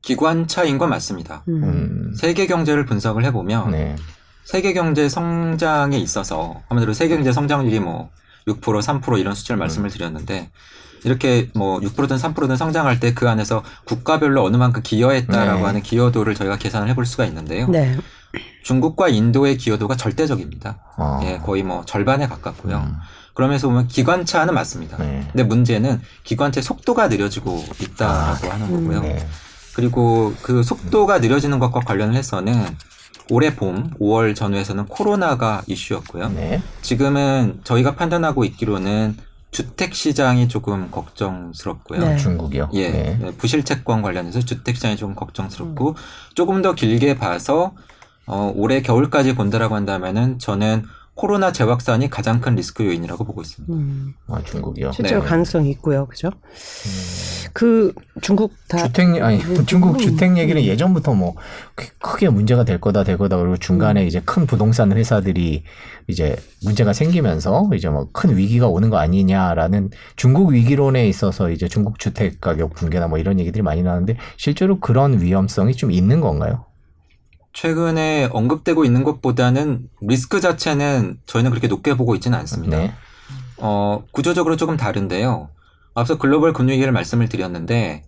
기관차인 건 맞습니다. 음. 음, 세계 경제를 분석을 해보면 네. 세계 경제 성장에 있어서 한마디로 세계 경제 성장률이 뭐 6% 3% 이런 수치를 말씀을 드렸는데 이렇게 뭐 6%든 3%든 성장할 때 그 안에서 국가별로 어느 만큼 기여했다라고 네. 하는 기여도를 저희가 계산을 해볼 수가 있는데요. 네. 중국과 인도의 기여도가 절대적입니다. 어. 예, 거의 뭐 절반에 가깝고요. 음, 그러면서 보면 기관차는 맞습니다. 네. 근데 문제는 기관차 속도가 느려지고 있다라고 하는 거고요. 네. 그리고 그 속도가 느려지는 것과 관련을 해서는 올해 봄 5월 전후에서는 코로나가 이슈였고요. 네. 지금은 저희가 판단하고 있기로는 주택 시장이 조금 걱정스럽고요. 네. 중국이요. 예, 네. 네, 부실 채권 관련해서 주택 시장이 조금 걱정스럽고 조금 더 길게 봐서 어, 올해 겨울까지 본다라고 한다면은 저는 코로나 재확산이 가장 큰 리스크 요인이라고 보고 있습니다. 음. 아, 중국이요. 실제로 네. 가능성이 있고요, 그죠? 그 중국 다 주택 아니 뭐, 중국 음. 주택 얘기는 예전부터 뭐 크- 크게 문제가 될 거다 될 거다 그리고 중간에 음. 이제 큰 부동산 회사들이 이제 문제가 생기면서 이제 뭐 큰 위기가 오는 거 아니냐라는 중국 위기론에 있어서 이제 중국 주택 가격 붕괴나 뭐 이런 얘기들이 많이 나는데 실제로 그런 위험성이 좀 있는 건가요? 최근에 언급되고 있는 것보다는 리스크 자체는 저희는 그렇게 높게 보고 있지는 않습니다. 네. 어, 구조적으로 조금 다른데요. 앞서 글로벌 금융위기를 말씀을 드렸는데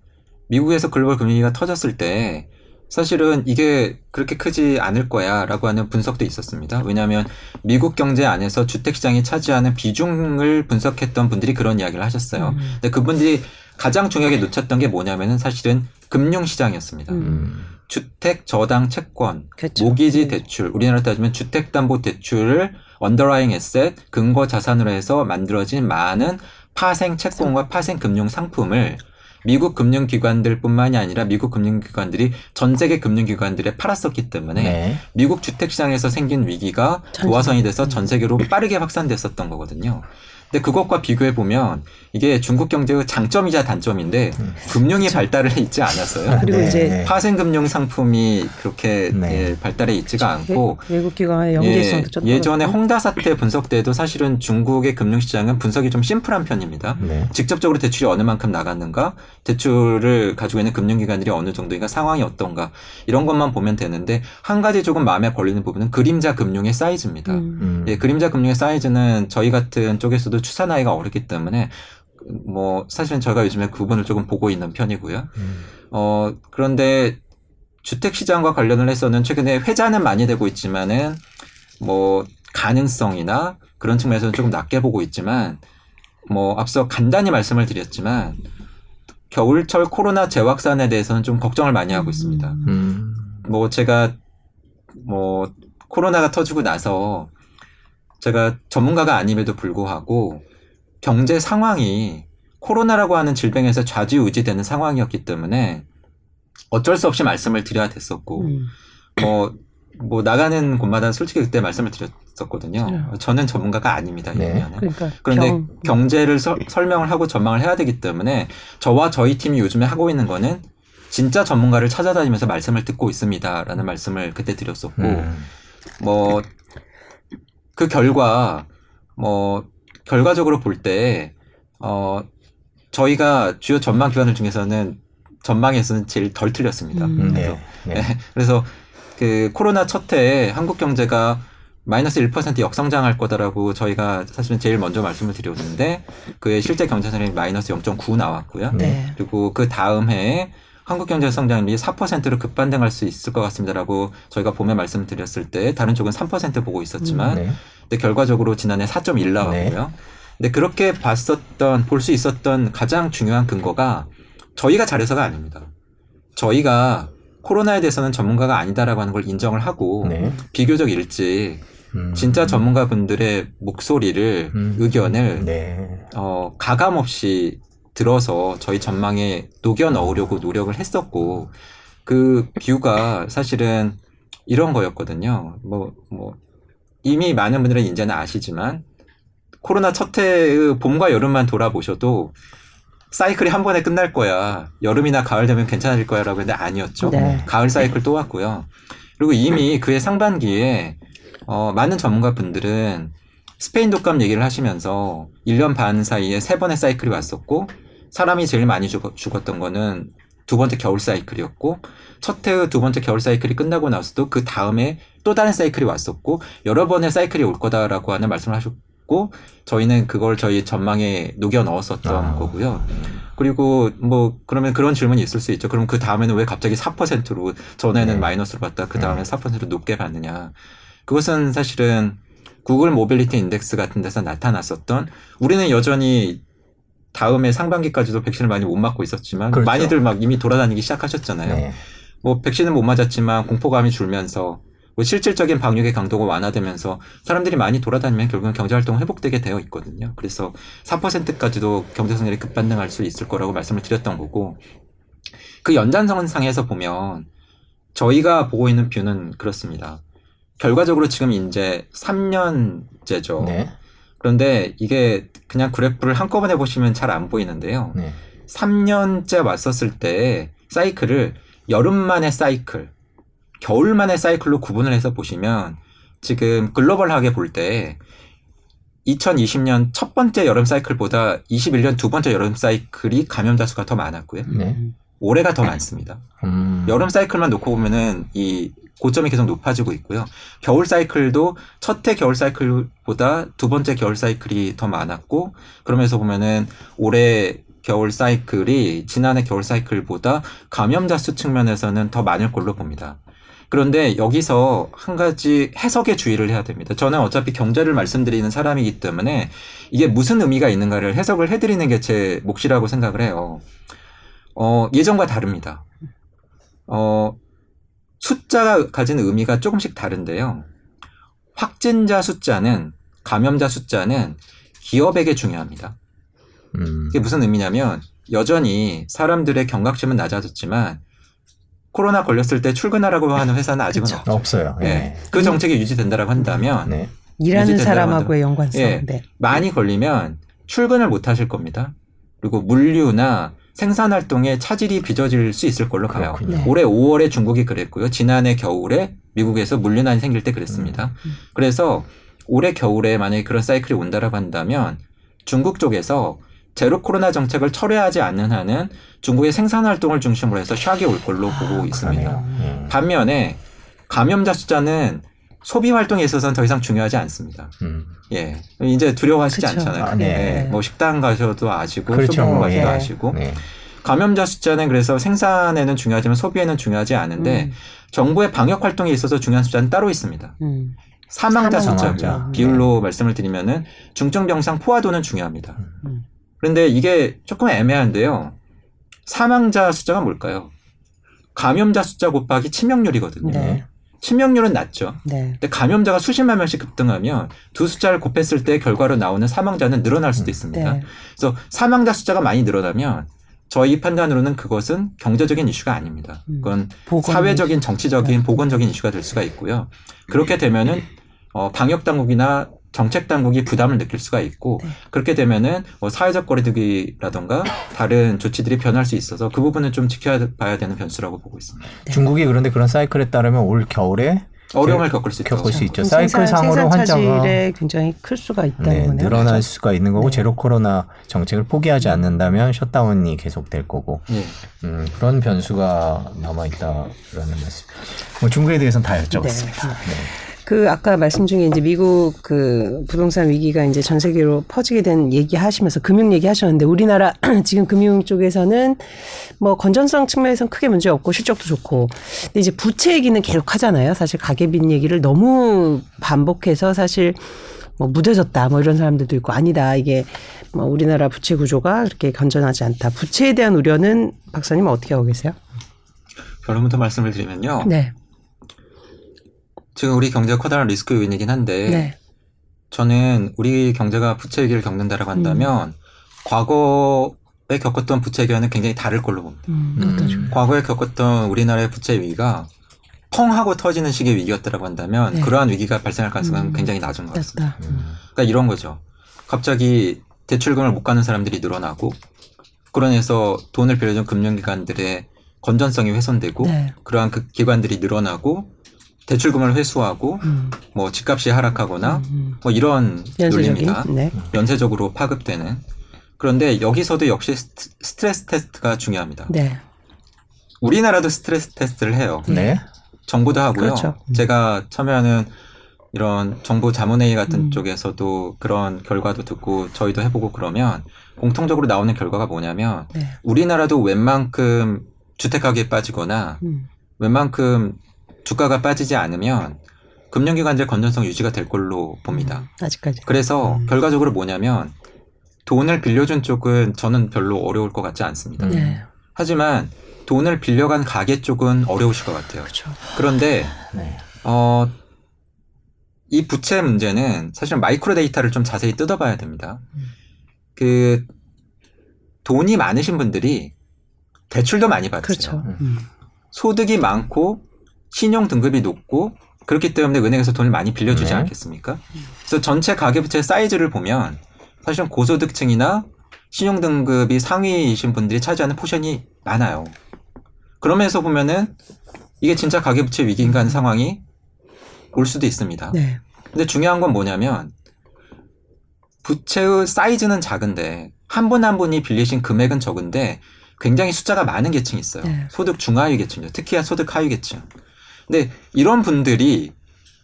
미국에서 글로벌 금융위기가 터졌을 때 사실은 이게 그렇게 크지 않을 거야 라고 하는 분석도 있었습니다. 왜냐하면 미국 경제 안에서 주택시장이 차지하는 비중을 분석했던 분들이 그런 이야기를 하셨어요. 음. 근데 그분들이 가장 중요하게 놓쳤던 게 뭐냐면은 사실은 금융시장이었습니다. 음. 음. 주택 저당 채권, 그렇죠. 모기지 음. 대출, 우리나라 따지면 주택 담보 대출을 언더라잉 에셋, 근거 자산으로 해서 만들어진 많은 파생 채권과 파생 금융 상품을 미국 금융기관들뿐만이 아니라 미국 금융기관들이 전 세계 금융기관들에 팔았었기 때문에 네. 미국 주택시장에서 생긴 위기가 전 도화선이 돼서 전 세계로 빠르게 확산됐었던 거거든요. 근데 그것과 비교해 보면 이게 중국 경제의 장점이자 단점인데 금융이 발달을 있지 않았어요. 그리고 네. 이제 파생 금융 상품이 그렇게 네. 예, 발달해 있지가 않고 외- 외국 기관의 연계성도 좀 예, 전에 떨어지고. 홍다 사태 분석 때도 사실은 중국의 금융 시장은 분석이 좀 심플한 편입니다. 네. 직접적으로 대출이 어느 만큼 나갔는가, 대출을 가지고 있는 금융기관들이 어느 정도인가, 상황이 어떤가 이런 것만 보면 되는데 한 가지 조금 마음에 걸리는 부분은 그림자 금융의 사이즈입니다. 음. 음. 예, 그림자 금융의 사이즈는 저희 같은 쪽에서도 추산 하기가 어렵기 때문에 뭐 사실은 저희가 요즘에 그 부분을 조금 보고 있는 편이고요. 음. 어 그런데 주택 시장과 관련을 해서는 최근에 회자는 많이 되고 있지만은 뭐 가능성이나 그런 측면에서는 조금 낮게 보고 있지만 뭐 앞서 간단히 말씀을 드렸지만 겨울철 코로나 재확산에 대해서는 좀 걱정을 많이 하고 있습니다. 음. 뭐 제가 뭐 코로나가 터지고 나서 제가 전문가가 아님에도 불구하고 경제 상황이 코로나라고 하는 질병에서 좌지우지되는 상황이었기 때문에 어쩔 수 없이 말씀을 드려야 됐었고 음. 뭐, 뭐 나가는 곳마다 솔직히 그때 말씀을 드렸었거든요. 네. 저는 전문가가 아닙니다. 이 네. 그러니까 그런데 병- 경제를 서- 설명을 하고 전망을 해야 되기 때문에 저와 저희 팀이 요즘에 하고 있는 거는 진짜 전문가를 찾아다니면서 말씀을 듣고 있습니다라는 말씀을 그때 드렸었고 음. 뭐 그 결과 뭐 결과적으로 볼 때 어 저희가 주요 전망 기관들 중에서는 전망에서는 제일 덜 틀렸습니다. 음. 네. 네. 네. 그래서 그 코로나 첫 해에 한국 경제가 마이너스 1% 역성장할 거다라고 저희가 사실은 제일 먼저 말씀을 드렸는데 그의 실제 경제성이 마이너스 0.9 나왔고요. 네. 그리고 그 다음 해에 한국 경제 성장률이 4%로 급반등할 수 있을 것 같습니다라고 저희가 봄에 말씀드렸을 때 다른 쪽은 3% 보고 있었지만 네. 근데 결과적으로 지난해 4.1 나왔고요. 근데 그렇게 봤었던 볼 수 있었던 가장 중요한 근거가 저희가 잘해서가 아닙니다. 저희가 코로나에 대해서는 전문가가 아니다라고 하는 걸 인정을 하고 네. 비교적 일찍 음. 진짜 전문가분들의 목소리를 음. 의견을 네. 어, 가감 없이 들어서 저희 전망에 녹여 넣으려고 노력을 했었고 그 뷰가 사실은 이런 거였거든요. 뭐, 뭐, 이미 많은 분들은 이제는 아시지만 코로나 첫 해의 봄과 여름만 돌아보셔도 사이클이 한 번에 끝날 거야. 여름이나 가을 되면 괜찮아질 거야 라고 했는데 아니었죠. 네. 가을 사이클 또 왔고요. 그리고 이미 그해 상반기에 어, 많은 전문가 분들은 스페인 독감 얘기를 하시면서 1년 반 사이에 세 번의 사이클이 왔었고 사람이 제일 많이 죽, 죽었던 거는 두 번째 겨울 사이클이었고 첫 해의 두 번째 겨울 사이클이 끝나고 나서도 그 다음에 또 다른 사이클이 왔었고 여러 번의 사이클이 올 거다라고 하는 말씀을 하셨고 저희는 그걸 저희 전망에 녹여 넣었었던 아. 거고요. 그리고 뭐 그러면 그런 질문이 있을 수 있죠. 그럼 그 다음에는 왜 갑자기 4%로 전에는 네. 마이너스로 봤다 그 다음에 4%로 높게 봤느냐. 그것은 사실은 Google Mobility Index 같은 데서 나타났었던 우리는 여전히 다음에 상반기까지도 백신을 많이 못 맞고 있었지만 그렇죠. 많이들 막 이미 돌아다니기 시작하셨잖아요. 네. 뭐 백신은 못 맞았지만 공포감이 줄면서 뭐 실질적인 방역의 강도가 완화되면서 사람들이 많이 돌아다니면 결국은 경제 활동 회복되게 되어 있거든요. 그래서 4%까지도 경제 성장이 급반등할 수 있을 거라고 말씀을 드렸던 거고 그 연장선상에서 보면 저희가 보고 있는 뷰는 그렇습니다. 결과적으로 지금 이제 3년째죠. 네. 그런데 이게 그냥 그래프를 한꺼번에 보시면 잘 안 보이는데요. 네. 3년째 왔었을 때 사이클을 여름만의 사이클, 겨울만의 사이클로 구분을 해서 보시면 지금 글로벌하게 볼 때 2020년 첫 번째 여름 사이클보다 21년 두 번째 여름 사이클이 감염자 수가 더 많았고요. 네. 올해가 더 많습니다. 음. 여름 사이클만 놓고 보면은 이 고점이 계속 높아지고 있고요. 겨울 사이클도 첫 해 겨울 사이클보다 두 번째 겨울 사이클이 더 많았고 그러면서 보면은 올해 겨울 사이클이 지난해 겨울 사이클보다 감염자 수 측면에서는 더 많을 걸로 봅니다. 그런데 여기서 한 가지 해석에 주의를 해야 됩니다. 저는 어차피 경제를 말씀드리는 사람이기 때문에 이게 무슨 의미가 있는가를 해석을 해드리는 게 제 몫이라고 생각을 해요. 어, 예전과 다릅니다. 어, 숫자가 가진 의미가 조금씩 다른데요. 확진자 숫자는, 감염자 숫자는 기업에게 중요합니다. 음. 이게 무슨 의미냐면, 여전히 사람들의 경각심은 낮아졌지만, 코로나 걸렸을 때 출근하라고 하는 회사는 아직은 그쵸. 없어요. 예. 네. 그 정책이 유지된다라고 한다면, 네. 일하는 사람하고의 연관성. 예. 네. 많이 걸리면 출근을 못 하실 겁니다. 그리고 물류나 생산 활동에 차질이 빚어질 수 있을 걸로 봐요. 네. 올해 5월에 중국이 그랬고요. 지난해 겨울에 미국에서 물류난이 생길 때 그랬습니다. 음. 그래서 올해 겨울에 만약에 그런 사이클이 온다라고 한다면 중국 쪽에서 제로 코로나 정책을 철회하지 않는 한은 중국의 생산 활동을 중심으로 해서 샥이 올 걸로 보고 있습니다. 음. 반면에 감염자 숫자는 소비 활동에 있어서는 더 이상 중요하지 않습니다. 음. 예. 이제 두려워하시지 그쵸. 않잖아요. 아, 네. 예. 뭐 식당 가셔도 아시고 그렇죠. 쇼핑몰 가셔도 예. 아시고 네. 감염자 숫자는 그래서 생산에는 중요하지만 소비에는 중요하지 않은데 음. 정부의 방역 활동에 있어서 중요한 숫자는 따로 있습니다. 음. 사망자 사망자. 숫자입니다. 네. 비율로 말씀을 드리면은 중증 병상 포화도는 중요합니다. 음. 그런데 이게 조금 애매한데요. 사망자 숫자가 뭘까요? 감염자 숫자 곱하기 치명률이거든요. 네. 치명률은 낮죠. 네. 근데 감염자가 수십만 명씩 급등하면 두 숫자를 곱했을 때 결과로 나오는 사망자는 늘어날 수도 있습니다. 네. 그래서 사망자 숫자가 많이 늘어나면 저희 판단으로는 그것은 경제적인 이슈가 아닙니다. 음. 그건 보건 사회적인, 정치적인, 네. 보건적인 이슈가 될 수가 있고요. 그렇게 되면은 어, 방역 당국이나 정책 당국이 부담을 느낄 수가 있고 네. 그렇게 되면은 뭐 사회적 거리두기라던가 다른 조치들이 변할 수 있어서 그 부분은 좀 지켜봐야 되는 변수라고 보고 있습니다. 네. 중국이 그런데 그런 사이클에 따르면 올 겨울에 어려움을 겪을 수 있죠. 겪을 수 있죠. 사이클상으로 환자가 굉장히 클 수가 있다는 네, 거네요. 늘어날 그렇죠? 수가 있는 거고 네. 제로 코로나 정책을 포기하지 않는다면 셧다운이 계속될 거고 예. 음, 그런 변수가 남아 있다라는 말씀. 뭐 중국에 대해서는 다 여쭤봤습니다. 네. 그 아까 말씀 중에 이제 미국 그 부동산 위기가 이제 전 세계로 퍼지게 된 얘기 하시면서 금융 얘기 하셨는데 우리나라 지금 금융 쪽에서는 뭐 건전성 측면에서는 크게 문제 없고 실적도 좋고 근데 이제 부채 얘기는 계속 하잖아요. 사실 가계빈 얘기를 너무 반복해서 사실 뭐 무뎌졌다 뭐 이런 사람들도 있고 아니다 이게 뭐 우리나라 부채 구조가 그렇게 건전하지 않다. 부채에 대한 우려는 박사님 어떻게 하고 계세요? 결론부터 말씀을 드리면요. 네. 지금 우리 경제가 커다란 리스크 요인이긴 한데 네. 저는 우리 경제가 부채 위기를 겪는다라고 한다면 과거에 겪었던 부채 위기와는 굉장히 다를 걸로 봅니다. 음, 음. 과거에 겪었던 우리나라의 부채 위기가 펑 하고 터지는 식의 위기였다라고 한다면 네. 그러한 위기가 발생할 가능성은 음. 굉장히 낮은 것 같습니다. 맞다. 그러니까 이런 거죠. 갑자기 대출금을 못 가는 사람들이 늘어나고 그러면서 돈을 빌려준 금융기관들의 건전성이 훼손되고 네. 그러한 그 기관들이 늘어나고 대출금을 회수하고 음. 뭐 집값이 하락하거나 음. 뭐 이런 연쇄적인 논리입니다. 네. 연쇄적으로 파급되는 그런데 여기서도 역시 스트- 스트레스 테스트가 중요합니다. 네. 우리나라도 스트레스 테스트를 해요. 네. 정부도 하고요. 그렇죠. 음. 제가 참여하는 이런 정부 자문회의 같은 음. 쪽에서도 그런 결과도 듣고 저희도 해보고 그러면 공통적으로 나오는 결과가 뭐냐면 네. 우리나라도 웬만큼 주택 가격이 빠지거나 음. 웬만큼 주가가 빠지지 않으면 금융기관들 건전성 유지가 될 걸로 봅니다. 아직까지. 그래서 음. 결과적으로 뭐냐면 돈을 빌려준 쪽은 저는 별로 어려울 것 같지 않습니다. 음. 네. 하지만 돈을 빌려간 가게 쪽은 어려우실 것 같아요. 그렇죠. 그런데 네. 어, 이 부채 문제는 사실 마이크로 데이터를 좀 자세히 뜯어봐야 됩니다. 음. 그 돈이 많으신 분들이 대출도 많이 받으세요. 그렇죠. 음. 음. 소득이 많고 신용 등급이 높고 그렇기 때문에 은행에서 돈을 많이 빌려주지 네. 않겠습니까? 그래서 전체 가계부채 사이즈를 보면 사실은 고소득층이나 신용 등급이 상위이신 분들이 차지하는 포션이 많아요. 그러면서 보면은 이게 진짜 가계부채 위기인가 하는 상황이 올 수도 있습니다. 네. 근데 중요한 건 뭐냐면 부채의 사이즈는 작은데 한 분한 분이 빌리신 금액은 적은데 굉장히 숫자가 많은 계층이 있어요. 네. 소득 중하위 계층이요. 특히나 소득 하위 계층. 근데 이런 분들이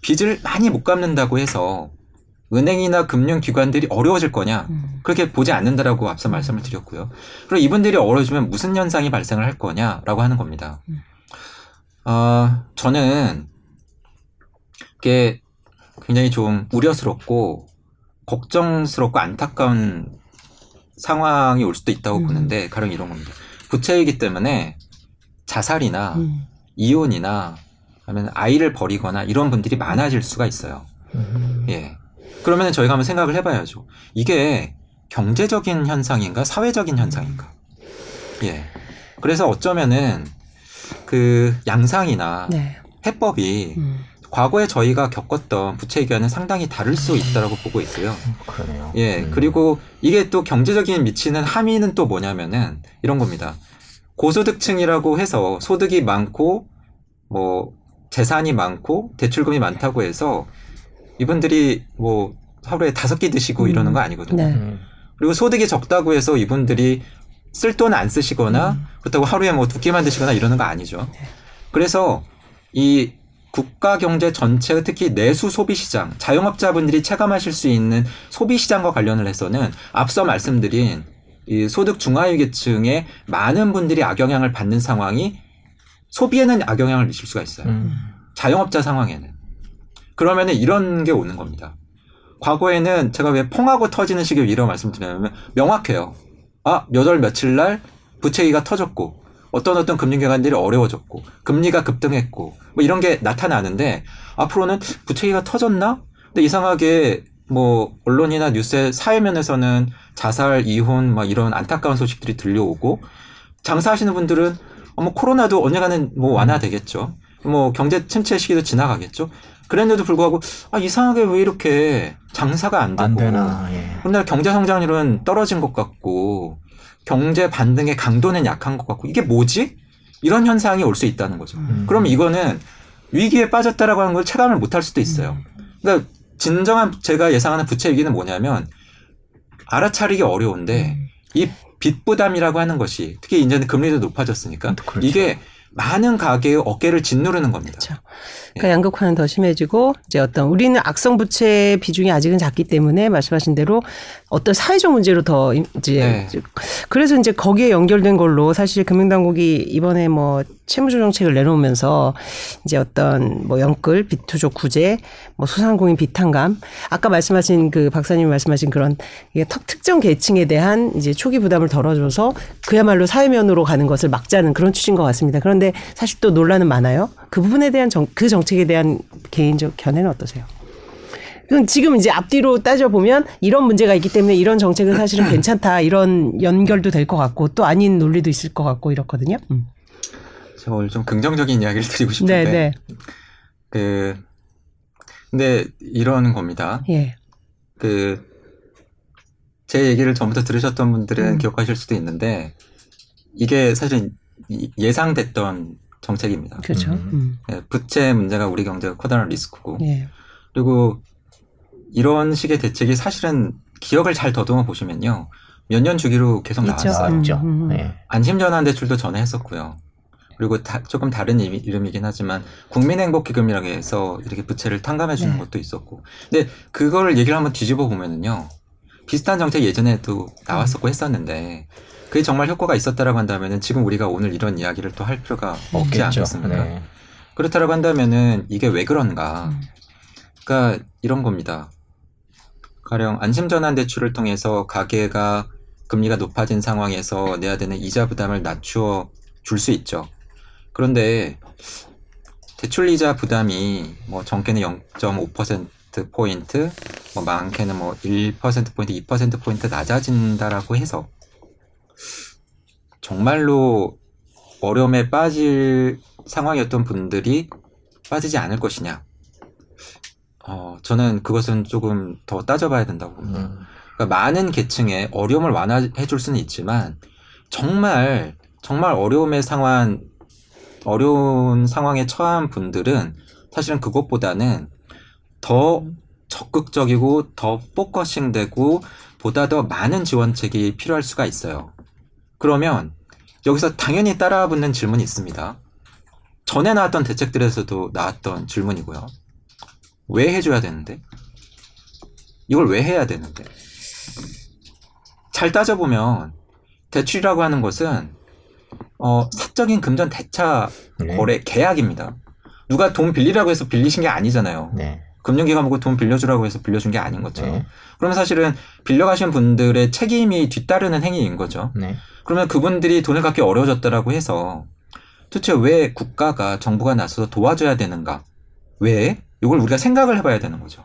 빚을 많이 못 갚는다고 해서 은행이나 금융기관들이 어려워질 거냐? 음. 그렇게 보지 않는다라고 앞서 말씀을 드렸고요. 그리고 이분들이 어려워지면 무슨 현상이 발생을 할 거냐라고 하는 겁니다. 음. 어, 저는 이게 굉장히 좀 우려스럽고 걱정스럽고 안타까운 상황이 올 수도 있다고 음. 보는데 가령 이런 겁니다. 부채이기 때문에 자살이나 음. 이혼이나 하면 아이를 버리거나 이런 분들이 많아질 수가 있어요. 음. 예. 그러면 저희가 한번 생각을 해봐야죠. 이게 경제적인 현상인가 사회적인 현상인가? 예. 그래서 어쩌면은 그 양상이나 네. 해법이 음. 과거에 저희가 겪었던 부채 위기와는 상당히 다를 수 있다라고 보고 있고요. 그러네요. 예. 음. 그리고 이게 또 경제적인 미치는 함의는 또 뭐냐면은 이런 겁니다. 고소득층이라고 해서 소득이 많고 뭐 재산이 많고 대출금이 많다고 해서 이분들이 뭐 하루에 다섯 끼 드시고 음. 이러는 거 아니거든요. 네. 음. 그리고 소득이 적다고 해서 이분들이 쓸 돈 안 쓰시거나 음. 그렇다고 하루에 뭐 두 끼만 드시거나 이러는 거 아니죠. 그래서 이 국가 경제 전체의 특히 내수 소비 시장, 자영업자분들이 체감하실 수 있는 소비 시장과 관련을 해서는 앞서 말씀드린 이 소득 중하위 계층의 많은 분들이 악영향을 받는 상황이 소비에는 악영향을 미칠 수가 있어요. 음. 자영업자 상황에는. 그러면은 이런 게 오는 겁니다. 과거에는 제가 왜 펑하고 터지는 식의 위로 말씀드리냐면 명확해요. 아, 몇 월 며칠 날 부채기가 터졌고 어떤 어떤 금융기관들이 어려워졌고 금리가 급등했고 뭐 이런 게 나타나는데 앞으로는 부채기가 터졌나? 근데 이상하게 뭐 언론이나 뉴스의 사회면에서는 자살, 이혼 막 이런 안타까운 소식들이 들려오고 장사하시는 분들은 어머 코로나도 언젠가는 뭐 완화되겠죠. 뭐 경제 침체 시기도 지나가겠죠. 그랬는데도 불구하고 아 이상하게 왜 이렇게 장사가 안 되고 안 되나. 예. 경제 성장률은 떨어진 것 같고 경제 반등의 강도는 약한 것 같고 이게 뭐지? 이런 현상이 올 수 있다는 거죠. 음. 그럼 이거는 위기에 빠졌다라고 하는 걸 체감을 못 할 수도 있어요. 그러니까 진정한 제가 예상하는 부채 위기는 뭐냐면 알아차리기 어려운데 이 빚 부담이라고 하는 것이 특히 이제는 금리도 높아졌으니까 그렇죠. 이게 많은 가게의 어깨를 짓누르는 겁니다. 그렇죠. 그러니까 양극화는 더 심해지고 이제 어떤 우리는 악성 부채 비중이 아직은 작기 때문에 말씀하신 대로 어떤 사회적 문제로 더 이제 네. 그래서 이제 거기에 연결된 걸로 사실 금융당국이 이번에 뭐 채무조 정책을 내놓으면서 이제 어떤 뭐 연끌, 빚투족 구제, 뭐 소상공인 비탄감, 아까 말씀하신 그 박사님이 말씀하신 그런 이게 턱 특정 계층에 대한 이제 초기 부담을 덜어줘서 그야말로 사회면으로 가는 것을 막자는 그런 취지인 것 같습니다. 그런데 사실 또 논란은 많아요. 그 부분에 대한 정, 그 정책에 대한 개인적 견해는 어떠세요? 지금 이제 앞뒤로 따져보면 이런 문제가 있기 때문에 이런 정책은 사실은 괜찮다. 이런 연결도 될 것 같고 또 아닌 논리도 있을 것 같고 이렇거든요. 음. 제가 오늘 좀 긍정적인 이야기를 드리고 싶은데 네, 네. 그 근데 이런 겁니다. 예. 그 제 얘기를 전부터 들으셨던 분들은 음. 기억하실 수도 있는데 이게 사실 이- 예상됐던 정책입니다. 그렇죠. 음. 음. 예, 부채 문제가 우리 경제가 커다란 리스크고 예. 그리고 이런 식의 대책이 사실은 기억을 잘 더듬어 보시면요 몇 년 주기로 계속. 나왔어요. 음. 있죠. 음. 예. 안심전환 대출도 전에 했었고요. 그리고 다- 조금 다른 이미- 이름이 긴 하지만 국민행복기금이라고 해서 이렇게 부채를 탕감해 주는 네. 것도 있었고. 근데 그거를 얘기를 한번 뒤집어 보면은요. 비슷한 정책 예전에도 나왔었고 했었는데 그게 정말 효과가 있었다라고 한다면은 지금 우리가 오늘 이런 이야기를 또 할 필요가 없지 없겠죠. 않겠습니까? 네. 그렇다라고 한다면은 이게 왜 그런가? 음. 그러니까 이런 겁니다. 가령 안심전환 대출을 통해서 가계가 금리가 높아진 상황에서 내야 되는 이자 부담을 낮추어 줄 수 있죠. 그런데 대출 이자 부담이 뭐 적게는 0.5% 포인트, 뭐 많게는 뭐 1% 포인트, 2% 포인트 낮아진다라고 해서 정말로 어려움에 빠질 상황이었던 분들이 빠지지 않을 것이냐. 어, 저는 그것은 조금 더 따져봐야 된다고 봅니다. 음. 그러니까 많은 계층의 어려움을 완화해 줄 수는 있지만 정말 정말 어려움의 상황 어려운 상황에 처한 분들은 사실은 그것보다는 더 적극적이고 더 포커싱되고 보다 더 많은 지원책이 필요할 수가 있어요. 그러면 여기서 당연히 따라 붙는 질문이 있습니다. 전에 나왔던 대책들에서도 나왔던 질문이고요. 왜 해줘야 되는데? 이걸 왜 해야 되는데? 잘 따져보면 대출이라고 하는 것은 어, 사적인 금전 대차 네. 거래 계약입니다. 누가 돈 빌리라고 해서 빌리신 게 아니잖아요. 네. 금융기관 보고 돈 빌려주라고 해서 빌려준 게 아닌 것처럼. 네. 그러면 사실은 빌려가신 분들의 책임이 뒤따르는 행위인 거죠. 네. 그러면 그분들이 돈을 갚기 어려워졌다라고 해서 도대체 왜 국가가 정부가 나서서 도와줘야 되는가? 왜? 이걸 우리가 생각을 해봐야 되는 거죠.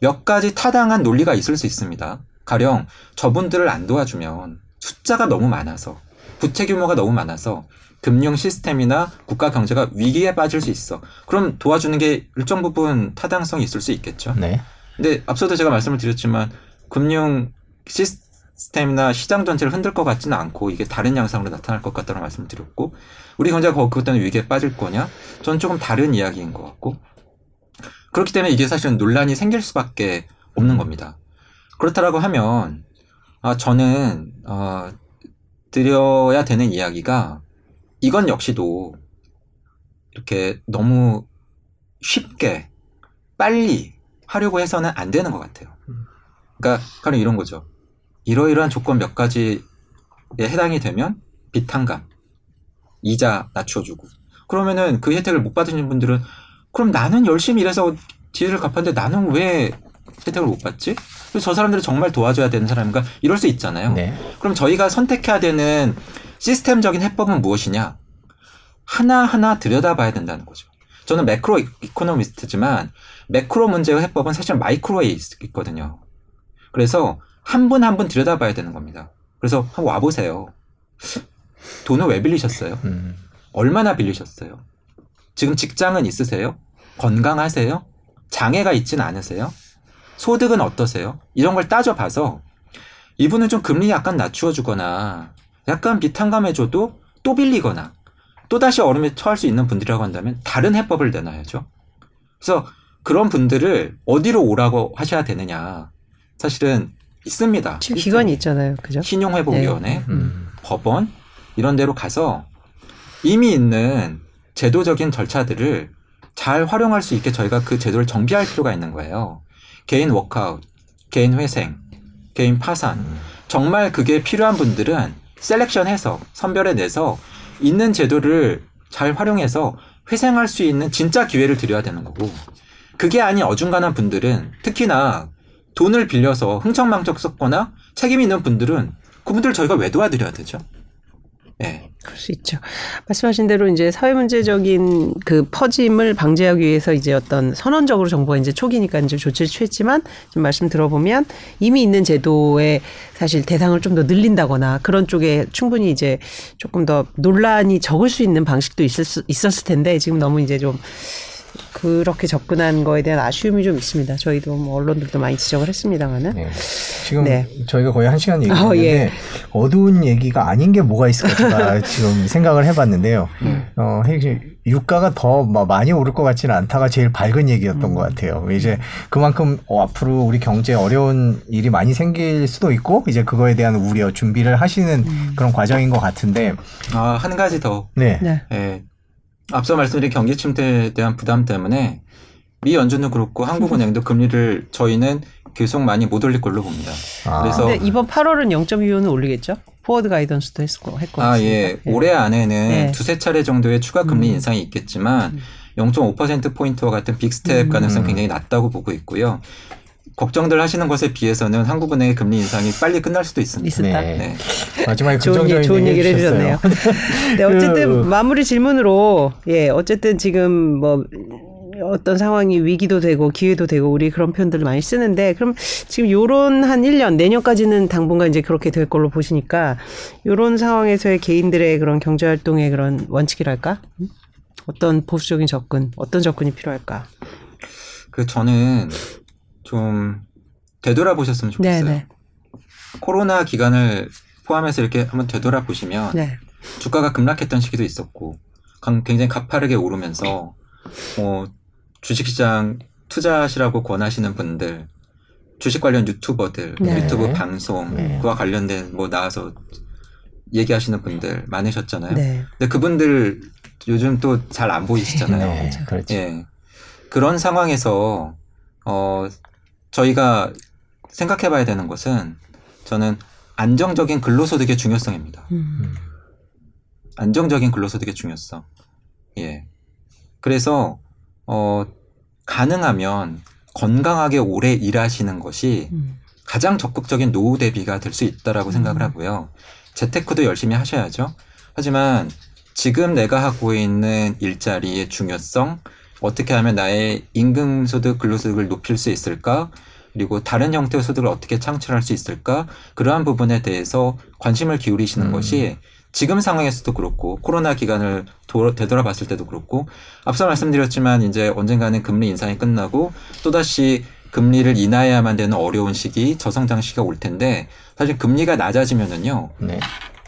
몇 가지 타당한 논리가 있을 수 있습니다. 가령 저분들을 안 도와주면 숫자가 너무 많아서 부채 규모가 너무 많아서 금융 시스템이나 국가 경제가 위기에 빠질 수 있어. 그럼 도와주는 게 일정 부분 타당성이 있을 수 있겠죠. 네. 근데 앞서도 제가 말씀을 드렸지만 금융 시스템이나 시장 전체를 흔들 것 같지는 않고 이게 다른 양상으로 나타날 것 같다는 말씀을 드렸고 우리 경제가 거- 그것 때문에 위기에 빠질 거냐? 전 조금 다른 이야기인 것 같고 그렇기 때문에 이게 사실은 논란이 생길 수밖에 없는 겁니다. 그렇다라고 하면 아 저는 어 드려야 되는 이야기가 이건 역시도 이렇게 너무 쉽게 빨리 하려고 해서는 안 되는 것 같아요. 그러니까 가령 이런 거죠. 이러이러한 조건 몇 가지에 해당이 되면 비탄감, 이자 낮춰주고 그러면은 그 혜택을 못 받으신 분들은 그럼 나는 열심히 일해서 뒤를 갚았는데 나는 왜 혜택을 못 받지? 그래서 저 사람들을 정말 도와줘야 되는 사람인가 이럴 수 있잖아요. 네. 그럼 저희가 선택해야 되는 시스템적인 해법은 무엇이냐? 하나하나 들여다봐야 된다는 거죠. 저는 매크로 이코노미스트지만 매크로 문제의 해법은 사실 마이크로에 있- 있거든요. 그래서 한 분 한 분 들여다봐야 되는 겁니다. 그래서 한번 와보세요. 돈을 왜 빌리셨어요? 음. 얼마나 빌리셨어요? 지금 직장은 있으세요? 건강하세요? 장애가 있진 않으세요? 소득은 어떠세요? 이런 걸 따져봐서 이분은 좀 금리 약간 낮추어 주거나 약간 비탄감해줘도 또 빌리거나 또다시 얼음에 처할 수 있는 분들이라고 한다면 다른 해법을 내놔야죠. 그래서 그런 분들을 어디로 오라고 하셔야 되느냐. 사실은 있습니다. 지금 기관이 있잖아요. 그죠? 신용회복위원회, 음. 법원 이런 데로 가서 이미 있는 제도적인 절차들을 잘 활용할 수 있게 저희가 그 제도를 정비할 필요가 있는 거예요. 개인 워크아웃, 개인 회생, 개인 파산. 정말 그게 필요한 분들은 셀렉션해서 선별해 내서 있는 제도를 잘 활용해서 회생할 수 있는 진짜 기회를 드려야 되는 거고 그게 아닌 어중간한 분들은 특히나 돈을 빌려서 흥청망청 썼거나 책임 있는 분들은 그분들 저희가 왜 도와드려야 되죠? 예. 그럴 수 있죠. 말씀하신 대로 이제 사회 문제적인 그 퍼짐을 방지하기 위해서 이제 어떤 선언적으로 정부가 이제 초기니까 이제 조치를 취했지만 지금 말씀 들어보면 이미 있는 제도의 사실 대상을 좀 더 늘린다거나 그런 쪽에 충분히 이제 조금 더 논란이 적을 수 있는 방식도 있을 수, 있었을 텐데 지금 너무 이제 좀 그렇게 접근한 거에 대한 아쉬움이 좀 있습니다. 저희도 뭐 언론들도 많이 지적을 했습니다만은. 네. 지금 네. 저희가 거의 한 시간 얘기했는데 어, 예. 어두운 얘기가 아닌 게 뭐가 있을까 제가 지금 생각을 해봤는데요. 어, 사실 유가가 더 마- 많이 오를 것 같지는 않다가 제일 밝은 얘기였던 것 같아요. 이제 그만큼 어, 앞으로 우리 경제에 어려운 일이 많이 생길 수도 있고 이제 그거에 대한 우려 준비를 하시는 그런 과정인 것 같은데 아, 한 가지 더. 네. 네. 예. 앞서 말씀드린 경기 침체에 대한 부담 때문에 미 연준도 그렇고 한국은행도 금리를 저희는 계속 많이 못 올릴 걸로 봅니다. 아. 그래서 근데 이번 8월은 0.25는 올리겠죠? forward guidance도 했고 했고. 아, 예. 올해 안에는 네. 두세 차례 정도의 추가 금리 음. 인상이 있겠지만 0.5%포인트와 같은 big step 음. 가능성 이 굉장히 낮다고 보고 있고요. 걱정들 하시는 것에 비해서는 한국은행의 금리 인상이 빨리 끝날 수도 있습니다. 있었다. 네. 네. 마지막에 좋은, 좋은 얘기 얘기를. 해주셨네요. 네, 어쨌든 그- 마무리 질문으로 예, 어쨌든 지금 뭐 어떤 상황이 위기도 되고 기회도 되고 우리 그런 표현들을 많이 쓰는데 그럼 지금 요런 한 1년 내년까지는 당분간 이제 그렇게 될 걸로 보시니까 요런 상황에서의 개인들의 그런 경제 활동의 그런 원칙이랄까? 음? 어떤 보수적인 접근, 어떤 접근이 필요할까? 그 저는 좀 되돌아보셨으면 좋겠어요. 네, 네. 코로나 기간을 포함해서 이렇게 한번 되돌아보시면 네. 주가가 급락했던 시기도 있었고 강- 굉장히 가파르게 오르면서 뭐 주식시장 투자하시라고 권하시는 분들 주식 관련 유튜버들 네. 유튜브 방송 네. 그와 관련된 뭐 나와서 얘기하시는 분들 많으셨잖아요. 네. 근데 그분들 요즘 또 잘 안 보이시잖아요. 네, 그렇죠. 예. 그런 상황에서 어 저희가 생각해 봐야 되는 것은 저는 안정적인 근로소득의 중요성입니다. 음. 안정적인 근로소득의 중요성. 예. 그래서 어 가능하면 건강하게 오래 일하시는 것이 음. 가장 적극적인 노후 대비가 될 수 있다라고 생각을 음. 하고요. 재테크도 열심히 하셔야죠. 하지만 지금 내가 하고 있는 일자리의 중요성, 어떻게 하면 나의 임금소득, 근로소득을 높일 수 있을까? 그리고 다른 형태의 소득을 어떻게 창출할 수 있을까? 그러한 부분에 대해서 관심을 기울이시는 음. 것이 지금 상황에서도 그렇고 코로나 기간을 도- 되돌아봤을 때도 그렇고 앞서 말씀드렸지만 이제 언젠가는 금리 인상이 끝나고 또다시 금리를 인하해야만 되는 어려운 시기, 저성장 시기가 올 텐데 사실 금리가 낮아지면은요 네.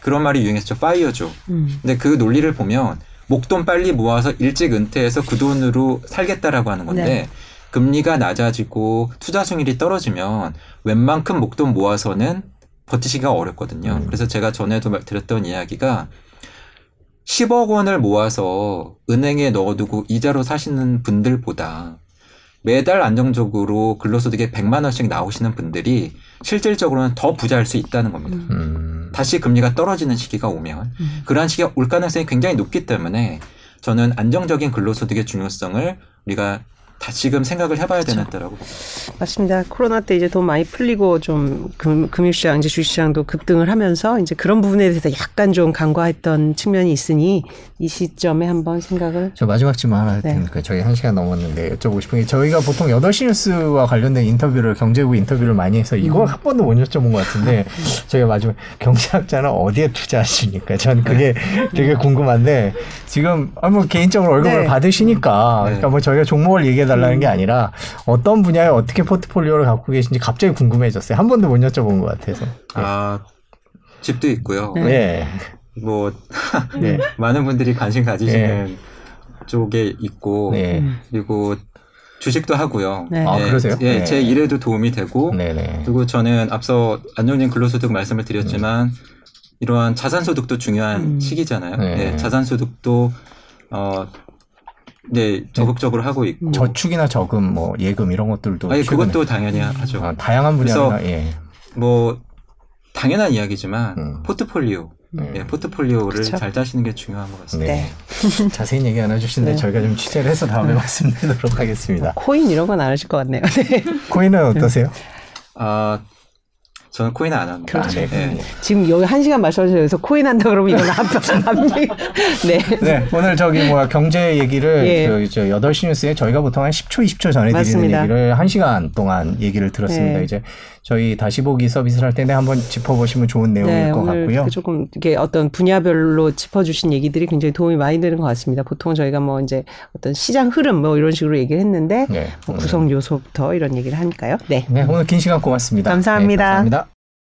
그런 말이 유행했죠. 파이어죠. 음. 근데 그 논리를 보면 목돈 빨리 모아서 일찍 은퇴해서 그 돈으로 살겠다라고 하는 건데 네. 금리가 낮아지고 투자 수익률이 떨어지면 웬만큼 목돈 모아서는 버티기가 어렵거든요. 음. 그래서 제가 전에도 말- 드렸던 이야기가 10억 원을 모아서 은행에 넣어두고 이자로 사시는 분들보다 매달 안정적으로 근로소득에 100만 원씩 나오시는 분들이 실질적으로는 더 부자일 수 있다는 겁니다. 음. 다시 금리가 떨어지는 시기가 오면 음. 그러한 시기가 올 가능성이 굉장히 높기 때문에 저는 안정적인 근로소득의 중요성을 우리가 다시금 생각을 해봐야 되는 때라고 봅니다. 맞습니다. 코로나 때 이제 돈 많이 풀리고 좀 금, 금융시장, 이제 주식시장도 급등을 하면서 이제 그런 부분에 대해서 약간 좀 간과했던 측면이 있으니 이 시점에 한번 생각을 저 마지막 질문 하나 네. 드릴까요? 저희 한 시간 넘었는데 여쭤보고 싶은 게 저희가 보통 8시 뉴스와 관련된 인터뷰를 경제부 인터뷰를 많이 해서 이거 한 번도 못 여쭤본 것 같은데 저희가 마지막 경제학자는 어디에 투자하십니까? 전 그게 되게 궁금한데 지금 아, 뭐 개인적으로 월급을 네. 받으시니까 네. 그러니까 뭐 저희가 종목을 얘기하다 알려달라는 게 아니라 어떤 분야에 어떻게 포트폴리오를 갖고 계신지 갑자기 궁금해졌어요. 한 번도 못 여쭤본 것 같아서. 아 집도 있고요. 네. 네. 뭐 네. 많은 분들이 관심 가지시는 쪽에 있고 네. 그리고 주식도 하고요. 네. 아, 그러세요? 예, 네. 제 일에도 도움이 되고 네네. 그리고 저는 앞서 안정님 근로소득 말씀을 드렸지만 이러한 자산소득도 중요한 음. 시기잖아요. 네. 네, 자산소득도 어, 네 적극적으로 하고 있고 저축이나 저금, 뭐 예금 이런 것들도. 아니 그것도 당연히 하죠. 아, 다양한 분야나 예. 뭐 당연한 이야기지만 음. 포트폴리오, 네. 예, 포트폴리오를 그쵸. 잘 짜시는 게 중요한 것 같습니다. 네. 자세히 얘기 안 해주시는데 네. 저희가 좀 취재를 해서 다음에 말씀드리도록 하겠습니다. 코인 이런 건 안 하실 것 같네요. 네. 코인은 어떠세요? 아 저는 코인은 안 합니다. 그렇죠. 예. 지금 여기 한 시간 여기서 코인 한다 그러면 이건 압박 네. 네, 오늘 저기 뭐야 경제 얘기를 예. 그, 저 8시 뉴스에 저희가 보통 한 10초, 20초 전해드리는 맞습니다. 얘기를 1시간 동안 얘기를 들었습니다. 네. 이제 저희 다시 보기 서비스를 할 텐데 한번 짚어보시면 좋은 내용일 네, 것 같고요. 그 조금 이게 어떤 분야별로 짚어주신 얘기들이 굉장히 도움이 많이 되는 것 같습니다. 보통 저희가 뭐 이제 어떤 시장 흐름 뭐 이런 식으로 얘기를 했는데 네, 뭐 구성 요소부터 이런 얘기를 하니까요. 네. 네, 오늘 긴 시간 고맙습니다. 감사합니다. 네, 감사합니다.